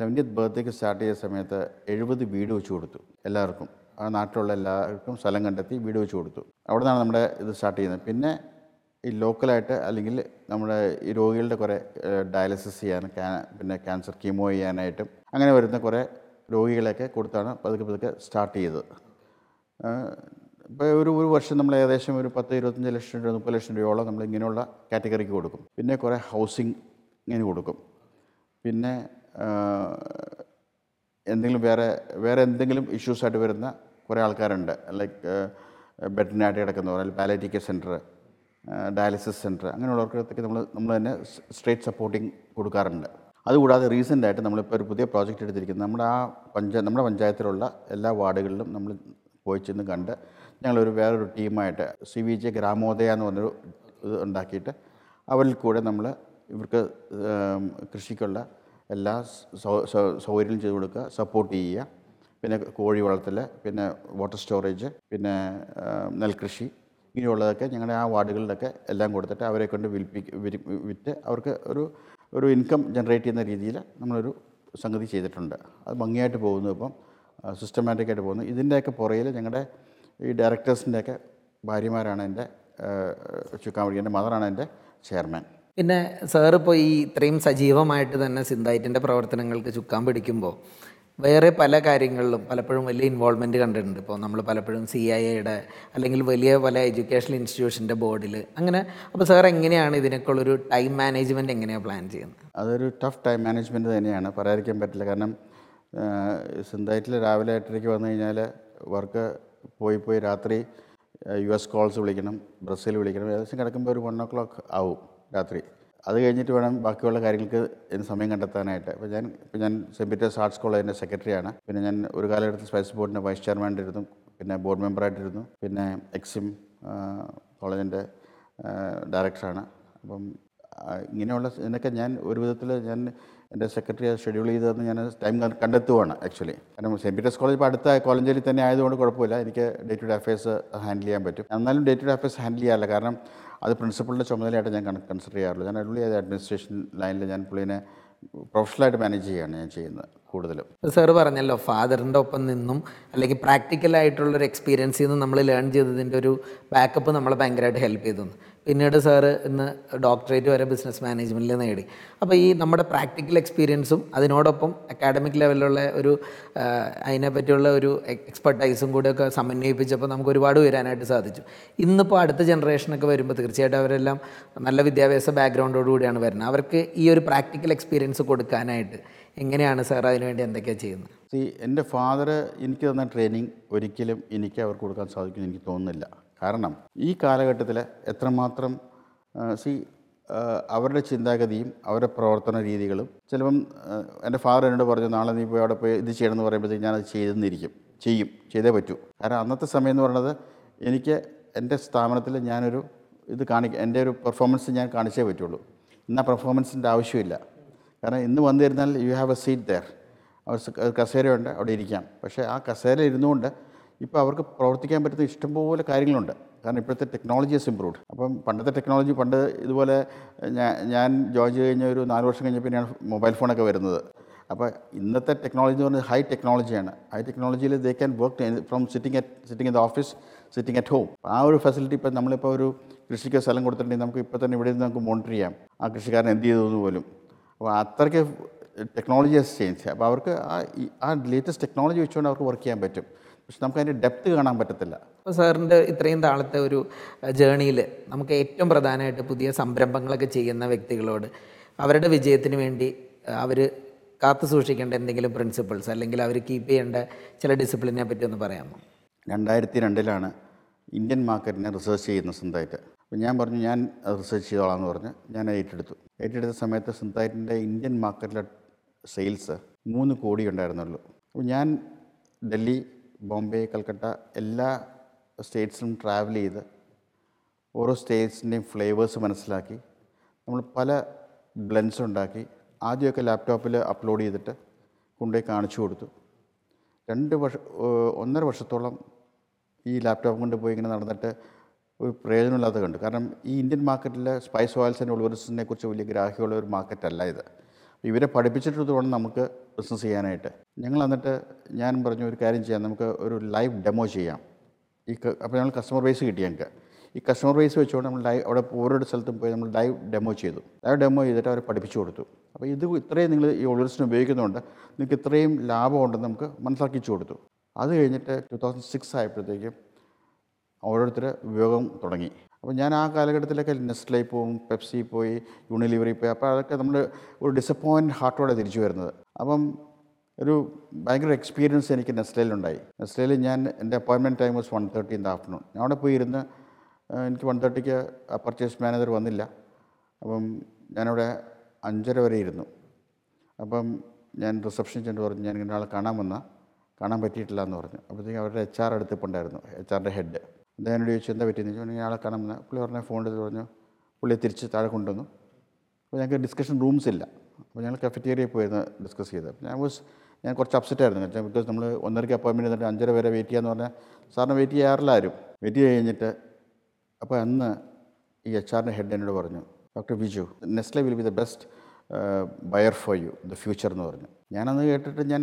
സെവന്റിയത്ത് ബർത്ത്ഡേക്ക് സ്റ്റാർട്ട് ചെയ്ത സമയത്ത് എഴുപത് വീട് വെച്ച് കൊടുത്തു എല്ലാവർക്കും. ആ നാട്ടിലുള്ള എല്ലാവർക്കും സ്ഥലം കണ്ടെത്തി വീട് വെച്ച് കൊടുത്തു. അവിടെ നിന്നാണ് നമ്മുടെ ഇത് സ്റ്റാർട്ട് ചെയ്യുന്നത്. പിന്നെ ഈ ലോക്കലായിട്ട് അല്ലെങ്കിൽ നമ്മുടെ ഈ രോഗികളുടെ കുറേ ഡയാലിസിസ് ചെയ്യാൻ പിന്നെ ക്യാൻസർ കീമോ ചെയ്യാനായിട്ടും അങ്ങനെ വരുന്ന കുറേ രോഗികളെയൊക്കെ കൊടുത്താണ് പതുക്കെ പതുക്കെ സ്റ്റാർട്ട് ചെയ്തത്. ഇപ്പോൾ ഒരു ഒരു വർഷം നമ്മൾ ഏകദേശം ഒരു പത്ത് ഇരുപത്തഞ്ച് ലക്ഷം രൂപ മുപ്പത് ലക്ഷം രൂപയോളം നമ്മൾ ഇങ്ങനെയുള്ള കാറ്റഗറിക്ക് കൊടുക്കും. പിന്നെ കുറേ ഹൗസിംഗ് ഇങ്ങനെ കൊടുക്കും. പിന്നെ എന്തെങ്കിലും വേറെ വേറെ എന്തെങ്കിലും ഇഷ്യൂസായിട്ട് വരുന്ന കുറേ ആൾക്കാരുണ്ട്. ലൈക്ക് ബെഡിനായിട്ട് കിടക്കുന്നവർ അല്ലെങ്കിൽ പാലറ്റിക് സെന്റർ ഡയാലിസിസ് സെന്റർ അങ്ങനെയുള്ളവർക്കൊക്കെ നമ്മൾ നമ്മൾ തന്നെ സ്ട്രേറ്റ് സപ്പോർട്ടിങ് കൊടുക്കാറുണ്ട്. അതുകൂടാതെ റീസെന്റായിട്ട് നമ്മളിപ്പോൾ ഒരു പുതിയ പ്രോജക്റ്റ് എടുത്തിരിക്കുന്നത് നമ്മുടെ ആ പഞ്ചായത്ത് നമ്മുടെ പഞ്ചായത്തിലുള്ള എല്ലാ വാർഡുകളിലും നമ്മൾ പോയി ചെന്ന് കണ്ട് ഞങ്ങളൊരു വേറൊരു ടീമായിട്ട് സി വി ജെ ഗ്രാമോദയ എന്ന് പറഞ്ഞൊരു ഇത് ഉണ്ടാക്കിയിട്ട് അവരിൽ കൂടെ നമ്മൾ ഇവർക്ക് കൃഷിക്കുള്ള എല്ലാ സൗകര്യം ചെയ്ത് കൊടുക്കുക സപ്പോർട്ട് ചെയ്യുക. പിന്നെ കോഴി വളർത്തൽ പിന്നെ വാട്ടർ സ്റ്റോറേജ് പിന്നെ നെൽകൃഷി ഇങ്ങനെയുള്ളതൊക്കെ ഞങ്ങളുടെ ആ വാർഡുകളിലൊക്കെ എല്ലാം കൊടുത്തിട്ട് അവരെ കൊണ്ട് വിൽപ്പി വിറ്റ് അവർക്ക് ഒരു ഒരു ഇൻകം ജനറേറ്റ് ചെയ്യുന്ന രീതിയിൽ നമ്മളൊരു സംഗതി ചെയ്തിട്ടുണ്ട്. അത് ഭംഗിയായിട്ട് പോകുന്നു ഇപ്പം. സിസ്റ്റമാറ്റിക്കായിട്ട് പോകുന്നു. ഇതിന്റെയൊക്കെ പുറയിൽ ഞങ്ങളുടെ ഈ ഡയറക്ടേഴ്സിന്റെയൊക്കെ ഭാര്യമാരാണ് എന്റെ ചുക്കാൻ എന്റെ മദറാണ് എന്റെ ചെയർമാൻ പിന്നെ സാർ ഇപ്പോൾ ഈ ഇത്രയും സജീവമായിട്ട് തന്നെ സിന്തായിറ്റിന്റെ പ്രവർത്തനങ്ങൾക്ക് ചുക്കാൻ പിടിക്കുമ്പോൾ വേറെ പല കാര്യങ്ങളിലും പലപ്പോഴും വലിയ ഇൻവോൾവ്മെന്റ് കണ്ടിട്ടുണ്ട്. ഇപ്പോൾ നമ്മൾ പലപ്പോഴും സി ഐ എയുടെ അല്ലെങ്കിൽ വലിയ പല എഡ്യൂക്കേഷണൽ ഇൻസ്റ്റിറ്റ്യൂഷന്റെ ബോർഡിൽ അങ്ങനെ അപ്പോൾ സാർ എങ്ങനെയാണ് ഇതിനൊക്കെയുള്ളൊരു ടൈം മാനേജ്മെന്റ് എങ്ങനെയാണ് പ്ലാൻ ചെയ്യുന്നത്? അതൊരു ടഫ് ടൈം മാനേജ്മെന്റ് തന്നെയാണ്. പറയാതിരിക്കാൻ പറ്റില്ല. കാരണം സിന്തായിട്ടിൽ രാവിലെ എട്ടരയ്ക്ക് വന്നു കഴിഞ്ഞാൽ വർക്ക് പോയി പോയി രാത്രി യു എസ് കോൾസ് വിളിക്കണം ബ്രസീൽ വിളിക്കണം ഏകദേശം കിടക്കുമ്പോൾ ഒരു വൺ ഓ ക്ലോക്ക് ആവും. രാത്രി. അത് കഴിഞ്ഞിട്ട് വേണം ബാക്കിയുള്ള കാര്യങ്ങൾക്ക് ഇതിന് സമയം കണ്ടെത്താനായിട്ട്. അപ്പോൾ ഞാൻ ഇപ്പോൾ ഞാൻ സെന്റ് പീറ്റേഴ്സ് ആർട്സ് കോളേജിന്റെ സെക്രട്ടറിയാണ്. പിന്നെ ഞാൻ ഒരു കാലഘട്ടത്തിൽ സ്പൈസ് ബോർഡിന്റെ വൈസ് ചെയർമാൻ ചെയർമാനായിട്ടിരുന്നു. പിന്നെ ബോർഡ് മെമ്പറായിട്ടിരുന്നു. പിന്നെ എക്സിം കോളേജിന്റെ ഡയറക്ടറാണ്. അപ്പം ഇങ്ങനെയുള്ള ഇതിനൊക്കെ ഞാൻ ഒരു വിധത്തിൽ ഞാൻ എന്റെ സെക്രട്ടറി അത് ഷെഡ്യൂൾ ചെയ്തതെന്ന് ഞാൻ ടൈം കണ്ടെത്തുവാണ് ആക്ച്വലി കാരണം സെന്റ് പീറ്റേഴ്സ് കോളേജ് ഇപ്പോൾ അടുത്ത കോളേജിൽ തന്നെ ആയതുകൊണ്ട് കുഴപ്പമില്ല. എനിക്ക് day to day affairs handle ചെയ്യാൻ പറ്റും. എന്നാലും day to day affairs handle ചെയ്യാറില്ല. കാരണം അത് പ്രിൻസിപ്പളിന്റെ ചുമതലയായിട്ട് ഞാൻ കൺസിഡർ ചെയ്യാറുള്ളൂ ഞാൻ പുള്ളി അഡ്മിനിസ്ട്രേഷൻ ലൈനിൽ ഞാൻ പുള്ളിനെ പ്രൊഫഷണലായിട്ട് മാനേജ് ചെയ്യുകയാണ് ഞാൻ ചെയ്യുന്നത് കൂടുതലും. സാർ പറഞ്ഞല്ലോ ഫാദറിന്റെ ഒപ്പം നിന്നും അല്ലെങ്കിൽ പ്രാക്ടിക്കലായിട്ടുള്ളൊരു എക്സ്പീരിയൻസിൽ നിന്ന് നമ്മൾ ലേൺ ചെയ്തതിന്റെ ഒരു ബാക്കപ്പ് നമ്മളെ ഭയങ്കരമായിട്ട് ഹെൽപ്പ് ചെയ്തു. പിന്നീട് സാറ് ഇന്ന് ഡോക്ടറേറ്റ് വരെ ബിസിനസ് മാനേജ്മെന്റിൽ നേടി. അപ്പോൾ ഈ നമ്മുടെ പ്രാക്ടിക്കൽ എക്സ്പീരിയൻസും അതിനോടൊപ്പം അക്കാഡമിക് ലെവലിലുള്ള ഒരു അതിനെപ്പറ്റിയുള്ള ഒരു എക്സ്പെർട്ടൈസും കൂടെയൊക്കെ സമന്വയിപ്പിച്ചപ്പോൾ നമുക്ക് ഒരുപാട് ഉയരാനായിട്ട് സാധിച്ചു. ഇന്നിപ്പോൾ അടുത്ത ജനറേഷനൊക്കെ വരുമ്പോൾ തീർച്ചയായിട്ടും അവരെല്ലാം നല്ല വിദ്യാഭ്യാസ ബാക്ക്ഗ്രൗണ്ടോട് കൂടിയാണ് വരുന്നത്. അവർക്ക് ഈ ഒരു പ്രാക്ടിക്കൽ എക്സ്പീരിയൻസ് കൊടുക്കാനായിട്ട് എങ്ങനെയാണ് സാർ അതിനുവേണ്ടി എന്തൊക്കെയാണ് ചെയ്യുന്നത്? എന്റെ ഫാദർ എനിക്ക് തന്ന ട്രെയിനിങ് ഒരിക്കലും എനിക്ക് അവർക്ക് കൊടുക്കാൻ സാധിക്കുമെന്ന് എനിക്ക് തോന്നുന്നില്ല. കാരണം ഈ കാലഘട്ടത്തിൽ എത്രമാത്രം സി അവരുടെ ചിന്താഗതിയും അവരുടെ പ്രവർത്തന രീതികളും ചിലപ്പം എന്റെ ഫാദർ എന്നോട് പറഞ്ഞു നാളെ നീ പോയി അവിടെ പോയി ഇത് ചെയ്യണമെന്ന് പറയുമ്പോഴത്തേക്ക് ഞാനത് ചെയ്തെന്നിരിക്കും. ചെയ്യും. ചെയ്തേ പറ്റൂ. കാരണം അന്നത്തെ സമയം എന്ന് പറയുന്നത് എനിക്ക് എന്റെ സ്ഥാപനത്തിൽ ഞാനൊരു ഇത് കാണിക്ക എന്റെ ഒരു പെർഫോമൻസ് ഞാൻ കാണിച്ചേ പറ്റുള്ളൂ. ഇന്ന് ആ പെർഫോമൻസിന്റെ ആവശ്യമില്ല. കാരണം ഇന്ന് വന്നിരുന്നാൽ you have a seat there കസേരയുണ്ട് അവിടെ ഇരിക്കാം. പക്ഷേ ആ കസേര ഇരുന്നുകൊണ്ട് ഇപ്പോൾ അവർക്ക് പ്രവർത്തിക്കാൻ പറ്റുന്ന ഇഷ്ടംപോലെ കാര്യങ്ങളുണ്ട്. കാരണം ഇപ്പോഴത്തെ ടെക്നോളജി ഇസ് ഇമ്പ്രൂവ്ഡ് അപ്പം പണ്ടത്തെ ടെക്നോളജി പണ്ട് ഇതുപോലെ ഞാൻ ഞാൻ ജോയിൻ ചെയ്ത് കഴിഞ്ഞ ഒരു നാല് വർഷം കഴിഞ്ഞ പിന്നെയാണ് മൊബൈൽ ഫോണൊക്കെ വരുന്നത്. അപ്പോൾ ഇന്നത്തെ ടെക്നോളജി എന്ന് പറഞ്ഞാൽ ഹൈ ടെക്നോളജിയാണ് ഹൈ ടെക്നോളജിയിൽ they can work from sitting at sitting in the office sitting at home ആ ഒരു ഫെസിലിറ്റി ഇപ്പം നമ്മളിപ്പോൾ ഒരു കൃഷിക്ക് സ്ഥലം കൊടുത്തിട്ടുണ്ടെങ്കിൽ നമുക്ക് ഇപ്പോൾ തന്നെ ഇവിടെ നിന്ന് നമുക്ക് മോണിറ്റർ ചെയ്യാം. ആ കൃഷിക്കാരൻ എന്ത് ചെയ്തു എന്ന് പോലും. അപ്പോൾ അത്രയ്ക്ക് ടെക്നോളജി ഹസ് ചേഞ്ച് അപ്പോൾ അവർക്ക് ആ ആ ലേറ്റസ്റ്റ് ടെക്നോളജി വെച്ചുകൊണ്ട് അവർക്ക് വർക്ക് ചെയ്യാൻ പറ്റും. പക്ഷെ നമുക്ക് അതിന്റെ ഡെപ്ത് കാണാൻ പറ്റത്തില്ല. അപ്പോൾ സാറിന്റെ ഇത്രയും താളത്തെ ഒരു ജേണിയിൽ നമുക്ക് ഏറ്റവും പ്രധാനമായിട്ട് പുതിയ സംരംഭങ്ങളൊക്കെ ചെയ്യുന്ന വ്യക്തികളോട് അവരുടെ വിജയത്തിന് വേണ്ടി അവർ കാത്തു സൂക്ഷിക്കേണ്ട എന്തെങ്കിലും പ്രിൻസിപ്പിൾസ് അല്ലെങ്കിൽ അവർ കീപ്പ് ചെയ്യേണ്ട ചില ഡിസിപ്ലിനെ പറ്റി ഒന്ന് പറയാമോ? രണ്ടായിരത്തി രണ്ടിലാണ് ഇന്ത്യൻ മാർക്കറ്റിനെ റിസർച്ച് ചെയ്യുന്ന സ്വന്തമായിട്ട് അപ്പോൾ ഞാൻ പറഞ്ഞു ഞാൻ റിസർച്ച് ചെയ്തോളാം എന്ന് പറഞ്ഞ്. ഞാൻ ഏറ്റെടുത്തു. ഏറ്റെടുത്ത സമയത്ത് സ്വന്തമായിട്ടിന്റെ ഇന്ത്യൻ മാർക്കറ്റിലെ സെയിൽസ് മൂന്ന് കോടി ഉണ്ടായിരുന്നുള്ളൂ. അപ്പോൾ ഞാൻ ഡൽഹി ബോംബെ കൽക്കട്ട എല്ലാ സ്റ്റേറ്റ്സിലും ട്രാവൽ ചെയ്ത് ഓരോ സ്റ്റേറ്റ്സിന്റെയും ഫ്ലേവേഴ്സ് മനസ്സിലാക്കി. നമ്മൾ പല ബ്ലെൻസ് ഉണ്ടാക്കി. ആദ്യമൊക്കെ ലാപ്ടോപ്പിൽ അപ്ലോഡ് ചെയ്തിട്ട് കൊണ്ടുപോയി കാണിച്ചു കൊടുത്തു. രണ്ട് വർഷ ഒന്നര വർഷത്തോളം ഈ ലാപ്ടോപ്പ് കൊണ്ട് പോയി ഇങ്ങനെ നടന്നിട്ട് ഒരു പ്രയോജനമില്ലാത്ത കണ്ടു. കാരണം ഈ ഇന്ത്യൻ മാർക്കറ്റിൽ സ്പൈസ് ഓയിൽസ് ആൻഡ് ഉൾവറിസിനെ കുറിച്ച് വലിയ ഗ്രാഹ്യമുള്ള ഒരു മാർക്കറ്റല്ല ഇത്. ഇവരെ പഠിപ്പിച്ചിട്ട് നമുക്ക് ബിസിനസ് ചെയ്യാനായിട്ട്. ഞങ്ങൾ എന്നിട്ട് ഞാൻ പറഞ്ഞു ഒരു കാര്യം ചെയ്യാം. നമുക്ക് ഒരു ലൈവ് ഡെമോ ചെയ്യാം. ഈ അപ്പോൾ ഞങ്ങൾ കസ്റ്റമർ ബേസ് കിട്ടി ഞങ്ങൾക്ക്. ഈ കസ്റ്റമർ ബേസ് വെച്ചുകൊണ്ട് നമ്മൾ ലൈവ് അവിടെ ഓരോരോ സ്ഥലത്തും പോയി നമ്മൾ ലൈവ് ഡെമോ ചെയ്തു. ലൈവ് ഡെമോ ചെയ്തിട്ട് അവരെ പഠിപ്പിച്ചു കൊടുത്തു. അപ്പോൾ ഇത് ഇത്രയും നിങ്ങൾ ഈ ഓൾവേഴ്സിന് ഉപയോഗിക്കുന്നതുകൊണ്ട് നിങ്ങൾക്ക് ഇത്രയും ലാഭമുണ്ടെന്ന് നമുക്ക് മനസ്സിലാക്കിച്ചു കൊടുത്തു. അത് കഴിഞ്ഞിട്ട് ടു തൗസൻഡ് സിക്സ് ആയപ്പോഴത്തേക്കും ഓരോരുത്തർ ഉപയോഗം തുടങ്ങി. അപ്പോൾ ഞാൻ ആ കാലഘട്ടത്തിലൊക്കെ നെസ്റ്റിലേക്ക് പോവും പെപ്സി പോയി യൂണിലിവറി പോയി. അപ്പോൾ അതൊക്കെ നമ്മൾ ഒരു ഡിസപ്പോയിന്റ് ഹാർട്ടോടെ തിരിച്ചു വരുന്നത്. അപ്പം ഒരു ഭയങ്കര എക്സ്പീരിയൻസ് എനിക്ക് നെസ്ലയിലുണ്ടായി നെസ്ലയിൽ ഞാൻ എന്റെ അപ്പോയിൻമെന്റ് time was one thirty in the afternoon ഞാൻ അവിടെ പോയി ഇരുന്ന് എനിക്ക് വൺ തേർട്ടിക്ക് പർച്ചേസ് മാനേജർ വന്നില്ല. അപ്പം ഞാനവിടെ അഞ്ചര വരെ ഇരുന്നു. അപ്പം ഞാൻ റിസപ്ഷൻ ചെന്ന് പറഞ്ഞു ഞാൻ ഇങ്ങനെ ആളെ കാണാൻ വന്ന കാണാൻ പറ്റിയിട്ടില്ല എന്ന് പറഞ്ഞു. അപ്പോഴത്തേക്കും അവരുടെ എച്ച് ആർ അടുത്തിപ്പുണ്ടായിരുന്നു എച്ച് ആറിന്റെ ഹെഡ് അദ്ദേഹം എന്നോട് ചോദിച്ചു എന്താ പറ്റിയെന്ന്? ചോദിച്ചു കാണാൻ വന്ന. പുള്ളി പറഞ്ഞ ഫോൺ എടുത്ത് പറഞ്ഞു പുള്ളിയെ തിരിച്ച് താഴെ കൊണ്ടുവന്നു. അപ്പോൾ ഞങ്ങൾക്ക് ഡിസ്കഷൻ റൂംസ് ഇല്ല. അപ്പോൾ ഞങ്ങൾ കഫറ്റേറിയയിൽ പോയിരുന്നു ഡിസ്കസ് ചെയ്ത് ഞാൻ വാസ് ഞാൻ കുറച്ച് അപ്സെറ്റ് ആയിരുന്നു. ബിക്കോസ് നമ്മൾ ഒന്നരയ്ക്ക് അപ്പോയിൻമെന്റ് എന്നിട്ട് അഞ്ചര വരെ വെയിറ്റ് ചെയ്യാന്ന് പറഞ്ഞാൽ സാറിന് വെയിറ്റ് ചെയ്യാറില്ല ആരും വെയിറ്റ് ചെയ്ത് കഴിഞ്ഞിട്ട് അപ്പോൾ അന്ന് ഈ എച്ച് ആറിന്റെ ഹെഡ് എന്നോട് പറഞ്ഞു doctor Viju Nestle will be the best buyer for you the future എന്ന് പറഞ്ഞു. ഞാനന്ന് കേട്ടിട്ട് ഞാൻ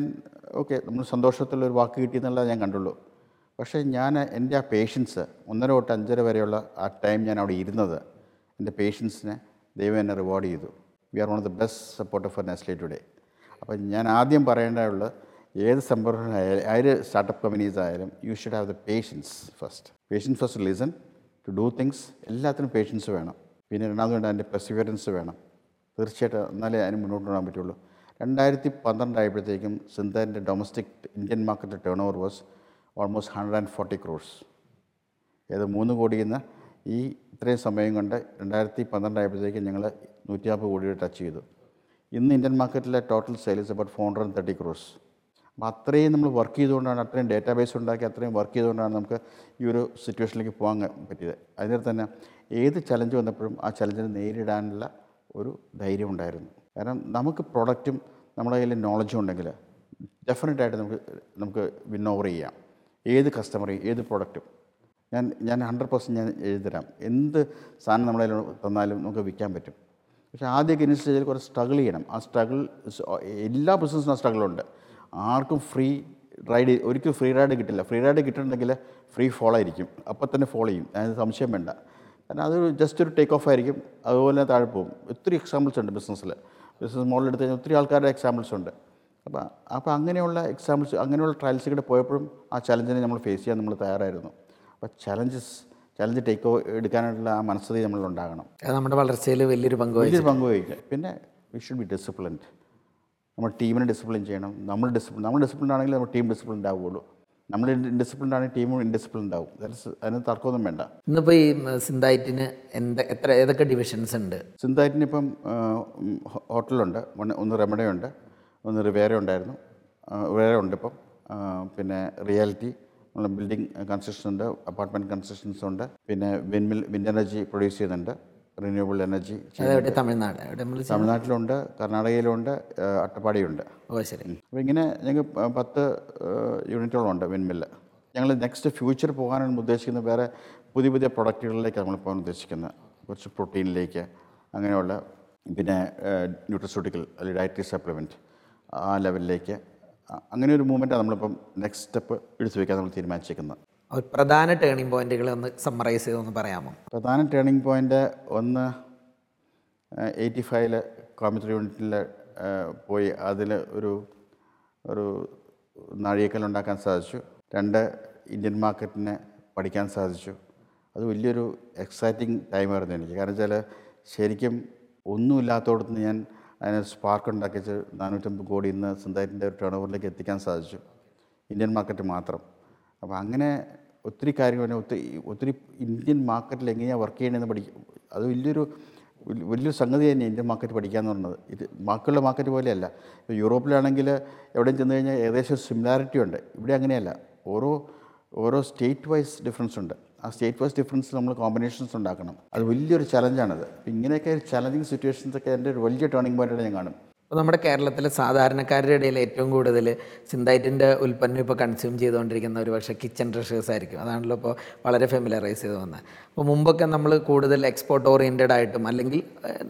ഓക്കെ നമ്മൾ സന്തോഷത്തിലുള്ള ഒരു വാക്ക് കിട്ടിയെന്നുള്ളത് ഞാൻ കണ്ടുള്ളൂ. പക്ഷേ ഞാൻ എന്റെ ആ പേഷ്യൻസ് ഒന്നര തൊട്ട് അഞ്ചര വരെയുള്ള ആ ടൈം ഞാൻ അവിടെ ഇരുന്നത് എന്റെ പേഷ്യൻസിനെ ദൈവം എന്നെ റിവാർഡ് ചെയ്തു. We are one of the best support for Nestle today അപ്പം ഞാൻ ആദ്യം പറയേണ്ടതുള്ളത് ഏത് സംരംഭമായാലും ഏത് സ്റ്റാർട്ടപ്പ് കമ്പനീസ് ആയാലും you should have the patience first patience first listen to do things എല്ലാത്തിനും പേഷ്യൻസ് വേണം. പിന്നെ രണ്ടാമത് വേണ്ട അതിന്റെ പെർസിവിയറൻസ് വേണം. തീർച്ചയായിട്ടും എന്നാലേ അതിന് മുന്നോട്ട് പോകാൻ പറ്റുള്ളൂ. രണ്ടായിരത്തി പന്ത്രണ്ടായപ്പോഴത്തേക്കും സിന്താന്റെ domestic Indian market turnover was almost hundred and forty crores ഏത് മൂന്ന് കോടിയിൽ നിന്ന് ഈ ഇത്രയും സമയം കൊണ്ട് രണ്ടായിരത്തി പന്ത്രണ്ടായപ്പോഴത്തേക്ക് ഞങ്ങൾ നൂറ്റി നാൽപ്പത് കോടി ടച്ച് ചെയ്തു. ഇന്ന് ഇന്ത്യൻ മാർക്കറ്റിലെ total sales about four hundred thirty crores അപ്പോൾ അത്രയും നമ്മൾ വർക്ക് ചെയ്തുകൊണ്ടാണ് അത്രയും ഡേറ്റാബേസ് ഉണ്ടാക്കി അത്രയും വർക്ക് ചെയ്തുകൊണ്ടാണ് നമുക്ക് ഈ ഒരു സിറ്റുവേഷനിലേക്ക് പോകാൻ പറ്റിയത്. അതിനകത്ത് തന്നെ ഏത് ചലഞ്ച് വന്നപ്പോഴും ആ ചലഞ്ചിനെ നേരിടാനുള്ള ഒരു ധൈര്യം ഉണ്ടായിരുന്നു. കാരണം നമുക്ക് പ്രൊഡക്റ്റും നമ്മുടെ കയ്യിൽ നോളജും ഉണ്ടെങ്കിൽ ഡെഫിനറ്റായിട്ട് നമുക്ക് നമുക്ക് വിൻ ഓവർ ചെയ്യാം. ഏത് കസ്റ്റമറേയും ഏത് പ്രൊഡക്റ്റും ഞാൻ ഞാൻ ഹൺഡ്രഡ് പെർസെന്റ് ഞാൻ എഴുതിത്തരാം. എന്ത് സാധനം നമ്മളതിൽ തന്നാലും നമുക്ക് വിൽക്കാൻ പറ്റും. പക്ഷേ ആദ്യമൊക്കെ ഇനിഷ്യൽ സ്റ്റേജിൽ കുറച്ച് സ്ട്രഗിൾ ചെയ്യണം. ആ സ്ട്രഗിൾ എല്ലാ ബിസിനസ്സിനും ആ സ്ട്രഗിളുണ്ട് ആർക്കും ഫ്രീ റൈഡ് ഒരിക്കലും ഫ്രീ റൈഡ് കിട്ടില്ല. ഫ്രീ റൈഡ് കിട്ടുന്നുണ്ടെങ്കിൽ ഫ്രീ ഫോളോ ആയിരിക്കും. അപ്പം തന്നെ ഫോളോ ചെയ്യും. അതിന് സംശയം വേണ്ട. കാരണം അത് ജസ്റ്റ് ഒരു ടേക്ക് ഓഫ് ആയിരിക്കും. അതുപോലെ താഴെ പോകും. ഒത്തിരി എക്സാമ്പിൾസ് ഉണ്ട് ബിസിനസ്സിൽ ബിസിനസ് മോഡൽ എടുത്ത് കഴിഞ്ഞാൽ ഒത്തിരി ആൾക്കാരുടെ എക്സാമ്പിൾസ് ഉണ്ട്. അപ്പോൾ അപ്പോൾ അങ്ങനെയുള്ള എക്സാമ്പിൾസ് അങ്ങനെയുള്ള ട്രയൽസ് കൂടെ പോയപ്പോഴും ആ ചലഞ്ചിനെ നമ്മൾ ഫേസ് ചെയ്യാൻ നമ്മൾ തയ്യാറായിരുന്നു. അപ്പോൾ ചലഞ്ചസ് ചലഞ്ച് ടേക്ക് എടുക്കാനായിട്ടുള്ള ആ മനസ്ഥിതി നമ്മളുണ്ടാകണം അത് നമ്മുടെ വളർച്ചയിൽ വലിയൊരു പങ്ക് വലിയൊരു പങ്ക് വഹിക്കുക പിന്നെ വി ഷുഡ് ബി ഡിസിപ്ലിൻഡ് നമ്മൾ ടീമിനെ ഡിസിപ്ലിൻ ചെയ്യണം. നമ്മൾ ഡിസിപ്ലിൻ നമ്മൾ ഡിസിപ്ലിൻ ആണെങ്കിൽ നമ്മൾ ടീം ഡിസിപ്ലിൻ ആവുകയുള്ളൂ. നമ്മൾ ഇൻഡിസിപ്ലിൻഡ് ആണെങ്കിൽ ടീമും ഇൻഡിസിപ്ലിൻ ആവും. ദാറ്റ്സ് അതിന് തർക്കമൊന്നും വേണ്ട. ഇന്നിപ്പോൾ ഈ സിന്തായിറ്റിന് എന്ത് എത്ര ഏതൊക്കെ ഡിവിഷൻസ് ഉണ്ട്? സിന്തായിറ്റിന് ഇപ്പം ഹോട്ടലുണ്ട് ഒന്ന് ഒന്ന് റെമഡയുണ്ട്. ഒന്ന് വേറെ ഉണ്ടായിരുന്നു. വേറെ ഉണ്ട് ഇപ്പം. പിന്നെ റിയാലിറ്റി നമ്മൾ ബിൽഡിംഗ് കൺസ്ട്രക്ഷൻ ഉണ്ട് അപ്പാർട്ട്മെന്റ് കൺസ്ട്രക്ഷൻസ് ഉണ്ട് പിന്നെ വിൻമിൽ വിൻഡ് എനർജി പ്രൊഡ്യൂസ് ചെയ്യുന്നുണ്ട് റിന്യൂവബിൾ എനർജി തമിഴ്നാട്. തമിഴ്നാട്ടിലുണ്ട് കർണാടകയിലുണ്ട് അട്ടപ്പാടിയുണ്ട് ഓ ശരി. അപ്പോൾ ഇങ്ങനെ ഞങ്ങൾക്ക് പത്ത് യൂണിറ്റോളം ഉണ്ട് വിൻമില്ല് ഞങ്ങൾ നെക്സ്റ്റ് ഫ്യൂച്ചർ പോകാനാണ് ഉദ്ദേശിക്കുന്നത് വേറെ പുതിയ പുതിയ പ്രൊഡക്റ്റുകളിലേക്ക് നമ്മൾ പോകാൻ ഉദ്ദേശിക്കുന്നത്. കുറച്ച് പ്രോട്ടീനിലേക്ക് അങ്ങനെയുള്ള പിന്നെ ന്യൂട്രസ്യൂട്ടിക്കൽ അല്ലെങ്കിൽ ഡയറ്ററി സപ്ലിമെന്റ് ആ ലെവലിലേക്ക്. അങ്ങനെ ഒരു മൂവ്മെന്റാണ് നമ്മളിപ്പം നെക്സ്റ്റ് സ്റ്റെപ്പ് എടുത്തു വയ്ക്കാൻ നമ്മൾ തീരുമാനിച്ചേക്കുന്നത്. ഒരു പ്രധാന ടേണിംഗ് പോയിന്റുകൾ ഒന്ന് സമ്മറൈസ് ചെയ്തൊന്ന് പറയാമോ? പ്രധാന ടേണിംഗ് പോയിന്റ് ഒന്ന് എയ്റ്റി ഫൈവിൽ കോമിറ്ററി യൂണിറ്റിൽ പോയി അതിൽ ഒരു ഒരു നാഴികക്കല്ലുണ്ടാക്കാൻ സാധിച്ചു. രണ്ട് ഇന്ത്യൻ മാർക്കറ്റിനെ പഠിക്കാൻ സാധിച്ചു. അത് വലിയൊരു എക്സൈറ്റിംഗ് ടൈമായിരുന്നു എനിക്ക്. കാരണം വെച്ചാൽ ശരിക്കും ഒന്നുമില്ലാത്തടത്ത് ഞാൻ അതിന് സ്പാർക്ക് ഉണ്ടാക്കിച്ച് നാനൂറ്റമ്പത് കോടി ഇന്ന് സ്വന്തമായിട്ടിന്റെ ഒരു ടേൺ ഓവറിലേക്ക് എത്തിക്കാൻ സാധിച്ചു. ഇന്ത്യൻ മാർക്കറ്റ് മാത്രം. അപ്പോൾ അങ്ങനെ ഒത്തിരി കാര്യങ്ങൾ ഒത്തിരി ഒത്തിരി ഇന്ത്യൻ മാർക്കറ്റിൽ എങ്ങനെയാണ് വർക്ക് ചെയ്യണമെന്ന് പഠിക്കും അത് വലിയൊരു വലി- വലിയൊരു സംഗതി തന്നെ ഇന്ത്യൻ മാർക്കറ്റ് പഠിക്കുക എന്ന് പറയുന്നത് ഇത് ബാക്കിയുള്ള മാർക്കറ്റ് പോലെയല്ല. ഇപ്പോൾ യൂറോപ്പിലാണെങ്കിൽ എവിടെയും ചെന്ന് കഴിഞ്ഞാൽ ഏകദേശം സിമിലാരിറ്റി ഉണ്ട്. ഇവിടെ അങ്ങനെയല്ല. ഓരോ ഓരോ സ്റ്റേറ്റ് വൈസ് ഡിഫറൻസ് ഉണ്ട്. ആ സ്റ്റേറ്റ് വൈസ് ഡിഫറൻസ് നമ്മൾ കോമ്പിനേഷൻസ് ഉണ്ടാക്കണം. അത് വലിയൊരു ചലഞ്ചാണത്. അപ്പോൾ ഇങ്ങനെയൊക്കെ ചലഞ്ചിങ് സിറ്റുവേഷൻസ് ഒക്കെ എന്റെ ഒരു വലിയ ടേണിംഗ് പോയിന്റായിട്ട് ഞാൻ കാണും. അപ്പോൾ നമ്മുടെ കേരളത്തിലെ സാധാരണക്കാരുടെ ഇടയിൽ ഏറ്റവും കൂടുതൽ സിന്തൈറ്റിന്റെ ഉൽപ്പന്നം ഇപ്പോൾ കൺസ്യൂം ചെയ്തുകൊണ്ടിരിക്കുന്ന ഒരു പക്ഷേ കിച്ചൺ ഡ്രഷേഴ്സ് ആയിരിക്കും. അതാണല്ലോ ഇപ്പോൾ വളരെ ഫെമിലറൈസ് ചെയ്ത് വന്നത്. അപ്പോൾ മുമ്പൊക്കെ നമ്മൾ കൂടുതൽ എക്സ്പോർട്ട് ഓറിയന്റഡ് ആയിട്ടും അല്ലെങ്കിൽ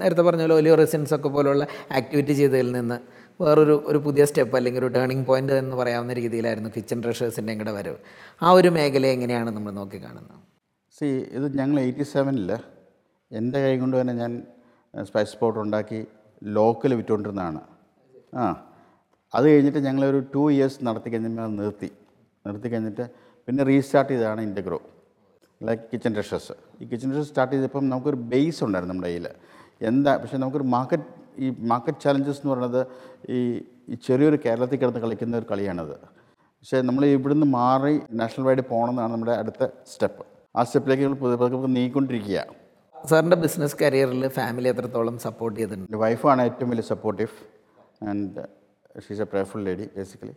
നേരത്തെ പറഞ്ഞ പോലെ ഒലിയോ റെസിൻസ് ഒക്കെ പോലുള്ള ആക്ടിവിറ്റി ചെയ്തതിൽ നിന്ന് വേറൊരു ഒരു പുതിയ സ്റ്റെപ്പ് അല്ലെങ്കിൽ ഒരു ടേണിംഗ് പോയിന്റ് എന്ന് പറയാവുന്ന രീതിയിലായിരുന്നു കിച്ചൺ ട്രഷേഴ്സിന്റെ കൂടെ വരവ്. ആ ഒരു മേഖല എങ്ങനെയാണ് നമ്മൾ നോക്കി കാണുന്നത്? സി ഇത് ഞങ്ങൾ എയ്റ്റി സെവനിൽ എന്റെ കൈ കൊണ്ട് തന്നെ ഞാൻ സ്പൈസ് സ്പോട്ട് ഉണ്ടാക്കി ലോക്കൽ വിറ്റുകൊണ്ടിരുന്നതാണ്. ആ അത് കഴിഞ്ഞിട്ട് ഞങ്ങളൊരു ടു ഇയേഴ്സ് നടത്തി അത് നിർത്തി. നിർത്തി കഴിഞ്ഞിട്ട് പിന്നെ റീസ്റ്റാർട്ട് ചെയ്തതാണ് ഇന്റഗ്രോ ലൈക്ക് കിച്ചൺ ഡ്രഷസ് ഈ കിച്ചൺ ഡ്രഷസ് സ്റ്റാർട്ട് ചെയ്തപ്പം നമുക്കൊരു ബേസ് ഉണ്ടായിരുന്നു നമ്മുടെ കയ്യിൽ എന്താ പക്ഷേ നമുക്കൊരു മാർക്കറ്റ് ഈ മാർക്കറ്റ് ചാലഞ്ചസ് എന്ന് പറയുന്നത് ഈ ചെറിയൊരു കേരളത്തിൽ കിടന്ന് കളിക്കുന്ന ഒരു കളിയാണത്. പക്ഷേ നമ്മൾ ഇവിടുന്ന് മാറി നാഷണൽ വൈഡ് പോകണമെന്നാണ് നമ്മുടെ അടുത്ത സ്റ്റെപ്പ് ആ സ്റ്റെപ്പിലേക്ക് നമ്മൾ നീങ്ങിക്കൊണ്ടിരിക്കുക സാറിന്റെ ബിസിനസ് കരിയറിൽ ഫാമിലി എത്രത്തോളം സപ്പോർട്ട് ചെയ്തിട്ടുണ്ട്? എന്റെ വൈഫാണ് ഏറ്റവും വലിയ supportive and she's a prayerful lady basically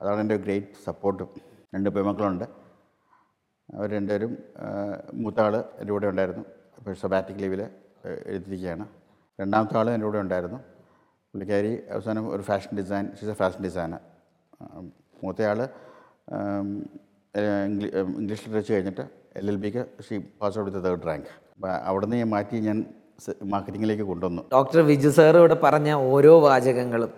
അതാണ് എന്റെ ഗ്രേറ്റ് സപ്പോർട്ട് രണ്ട് പെൺമക്കളുണ്ട്. അവർ രണ്ടുപേരും മൂത്താൾ എന്റെ കൂടെ ഉണ്ടായിരുന്നു. ഇപ്പോൾ സൊബാറ്റിക് ലീവിൽ എഴുതിയിരിക്കുകയാണ് രണ്ടാമത്തെ ആൾ എന്റെ കൂടെ ഉണ്ടായിരുന്നു. പുള്ളിക്കാരി അവസാനം ഒരു fashion design she's a fashion designer മൂത്തയാൾ English literature കഴിഞ്ഞിട്ട് എൽ എൽ ബിക്ക് she pass out third rank അപ്പോൾ അവിടെ നിന്ന് ഞാൻ മാറ്റി ഞാൻ മാർക്കറ്റിങ്ങിലേക്ക് കൊണ്ടുവന്നു. ഡോക്ടർ വിജു സാർ ഇവിടെ പറഞ്ഞ ഓരോ വാചകങ്ങളും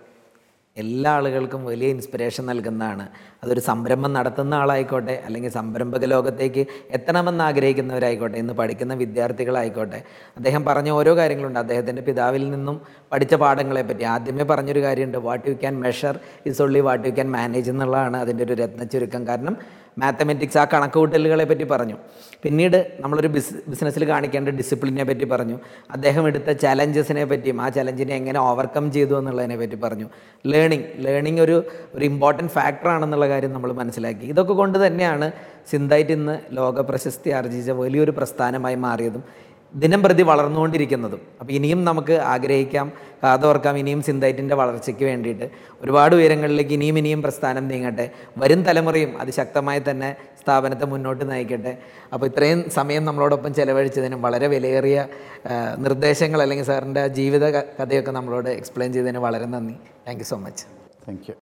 എല്ലാ ആളുകൾക്കും വലിയ ഇൻസ്പിറേഷൻ നൽകുന്നതാണ്. അതൊരു സംരംഭം നടത്തുന്ന ആളായിക്കോട്ടെ അല്ലെങ്കിൽ സംരംഭക ലോകത്തേക്ക് എത്തണമെന്ന് ആഗ്രഹിക്കുന്നവരായിക്കോട്ടെ ഇന്ന് പഠിക്കുന്ന വിദ്യാർത്ഥികളായിക്കോട്ടെ. അദ്ദേഹം പറഞ്ഞ ഓരോ കാര്യങ്ങളുണ്ട്. അദ്ദേഹത്തിന്റെ പിതാവിൽ നിന്നും പഠിച്ച പാഠങ്ങളെപ്പറ്റി ആദ്യമേ പറഞ്ഞൊരു കാര്യമുണ്ട്. What you can measure is only what you can manage എന്നുള്ളതാണ് അതിന്റെ ഒരു രത്ന ചുരുക്കം കാരണം മാത്തമെറ്റിക്സ് ആ കണക്കുകൂട്ടലുകളെ പറ്റി പറഞ്ഞു. പിന്നീട് നമ്മളൊരു ബിസ് ബിസിനസ്സിൽ കാണിക്കേണ്ട ഡിസിപ്ലിനെ പറ്റി പറഞ്ഞു. അദ്ദേഹം എടുത്ത ചലഞ്ചസിനെ പറ്റിയും ആ ചലഞ്ചിനെ എങ്ങനെ ഓവർകം ചെയ്തു എന്നുള്ളതിനെ പറ്റി പറഞ്ഞു. ലേണിംഗ് ലേണിംഗ് ഒരു ഒരു ഇമ്പോർട്ടന്റ് ഫാക്ടറാണെന്നുള്ള കാര്യം നമ്മൾ മനസ്സിലാക്കി. ഇതൊക്കെ കൊണ്ട് തന്നെയാണ് സിന്തായിട്ട് ഇന്ന് ലോക പ്രശസ്തി ആർജിച്ച വലിയൊരു പ്രസ്ഥാനമായി മാറിയതും. ദിനം പ്രതി വളർന്നുകൊണ്ടിരിക്കുന്നതും. അപ്പോൾ ഇനിയും നമുക്ക് ആഗ്രഹിക്കാം കാതോർക്കാം ഇനിയും സിന്തൈറ്റിന്റെ വളർച്ചയ്ക്ക് വേണ്ടിയിട്ട്. ഒരുപാട് ഉയരങ്ങളിലേക്ക് ഇനിയും ഇനിയും പ്രസ്ഥാനം നീങ്ങട്ടെ. വരും തലമുറയും അതിശക്തമായി തന്നെ സ്ഥാപനത്തെ മുന്നോട്ട് നയിക്കട്ടെ. അപ്പോൾ ഇത്രയും സമയം നമ്മളോടൊപ്പം ചെലവഴിച്ചതിനും വളരെ വിലയേറിയ നിർദ്ദേശങ്ങൾ അല്ലെങ്കിൽ സാറിന്റെ ജീവിത കഥയൊക്കെ നമ്മളോട് എക്സ്പ്ലെയിൻ ചെയ്തതിന് വളരെ നന്ദി. Thank so much thank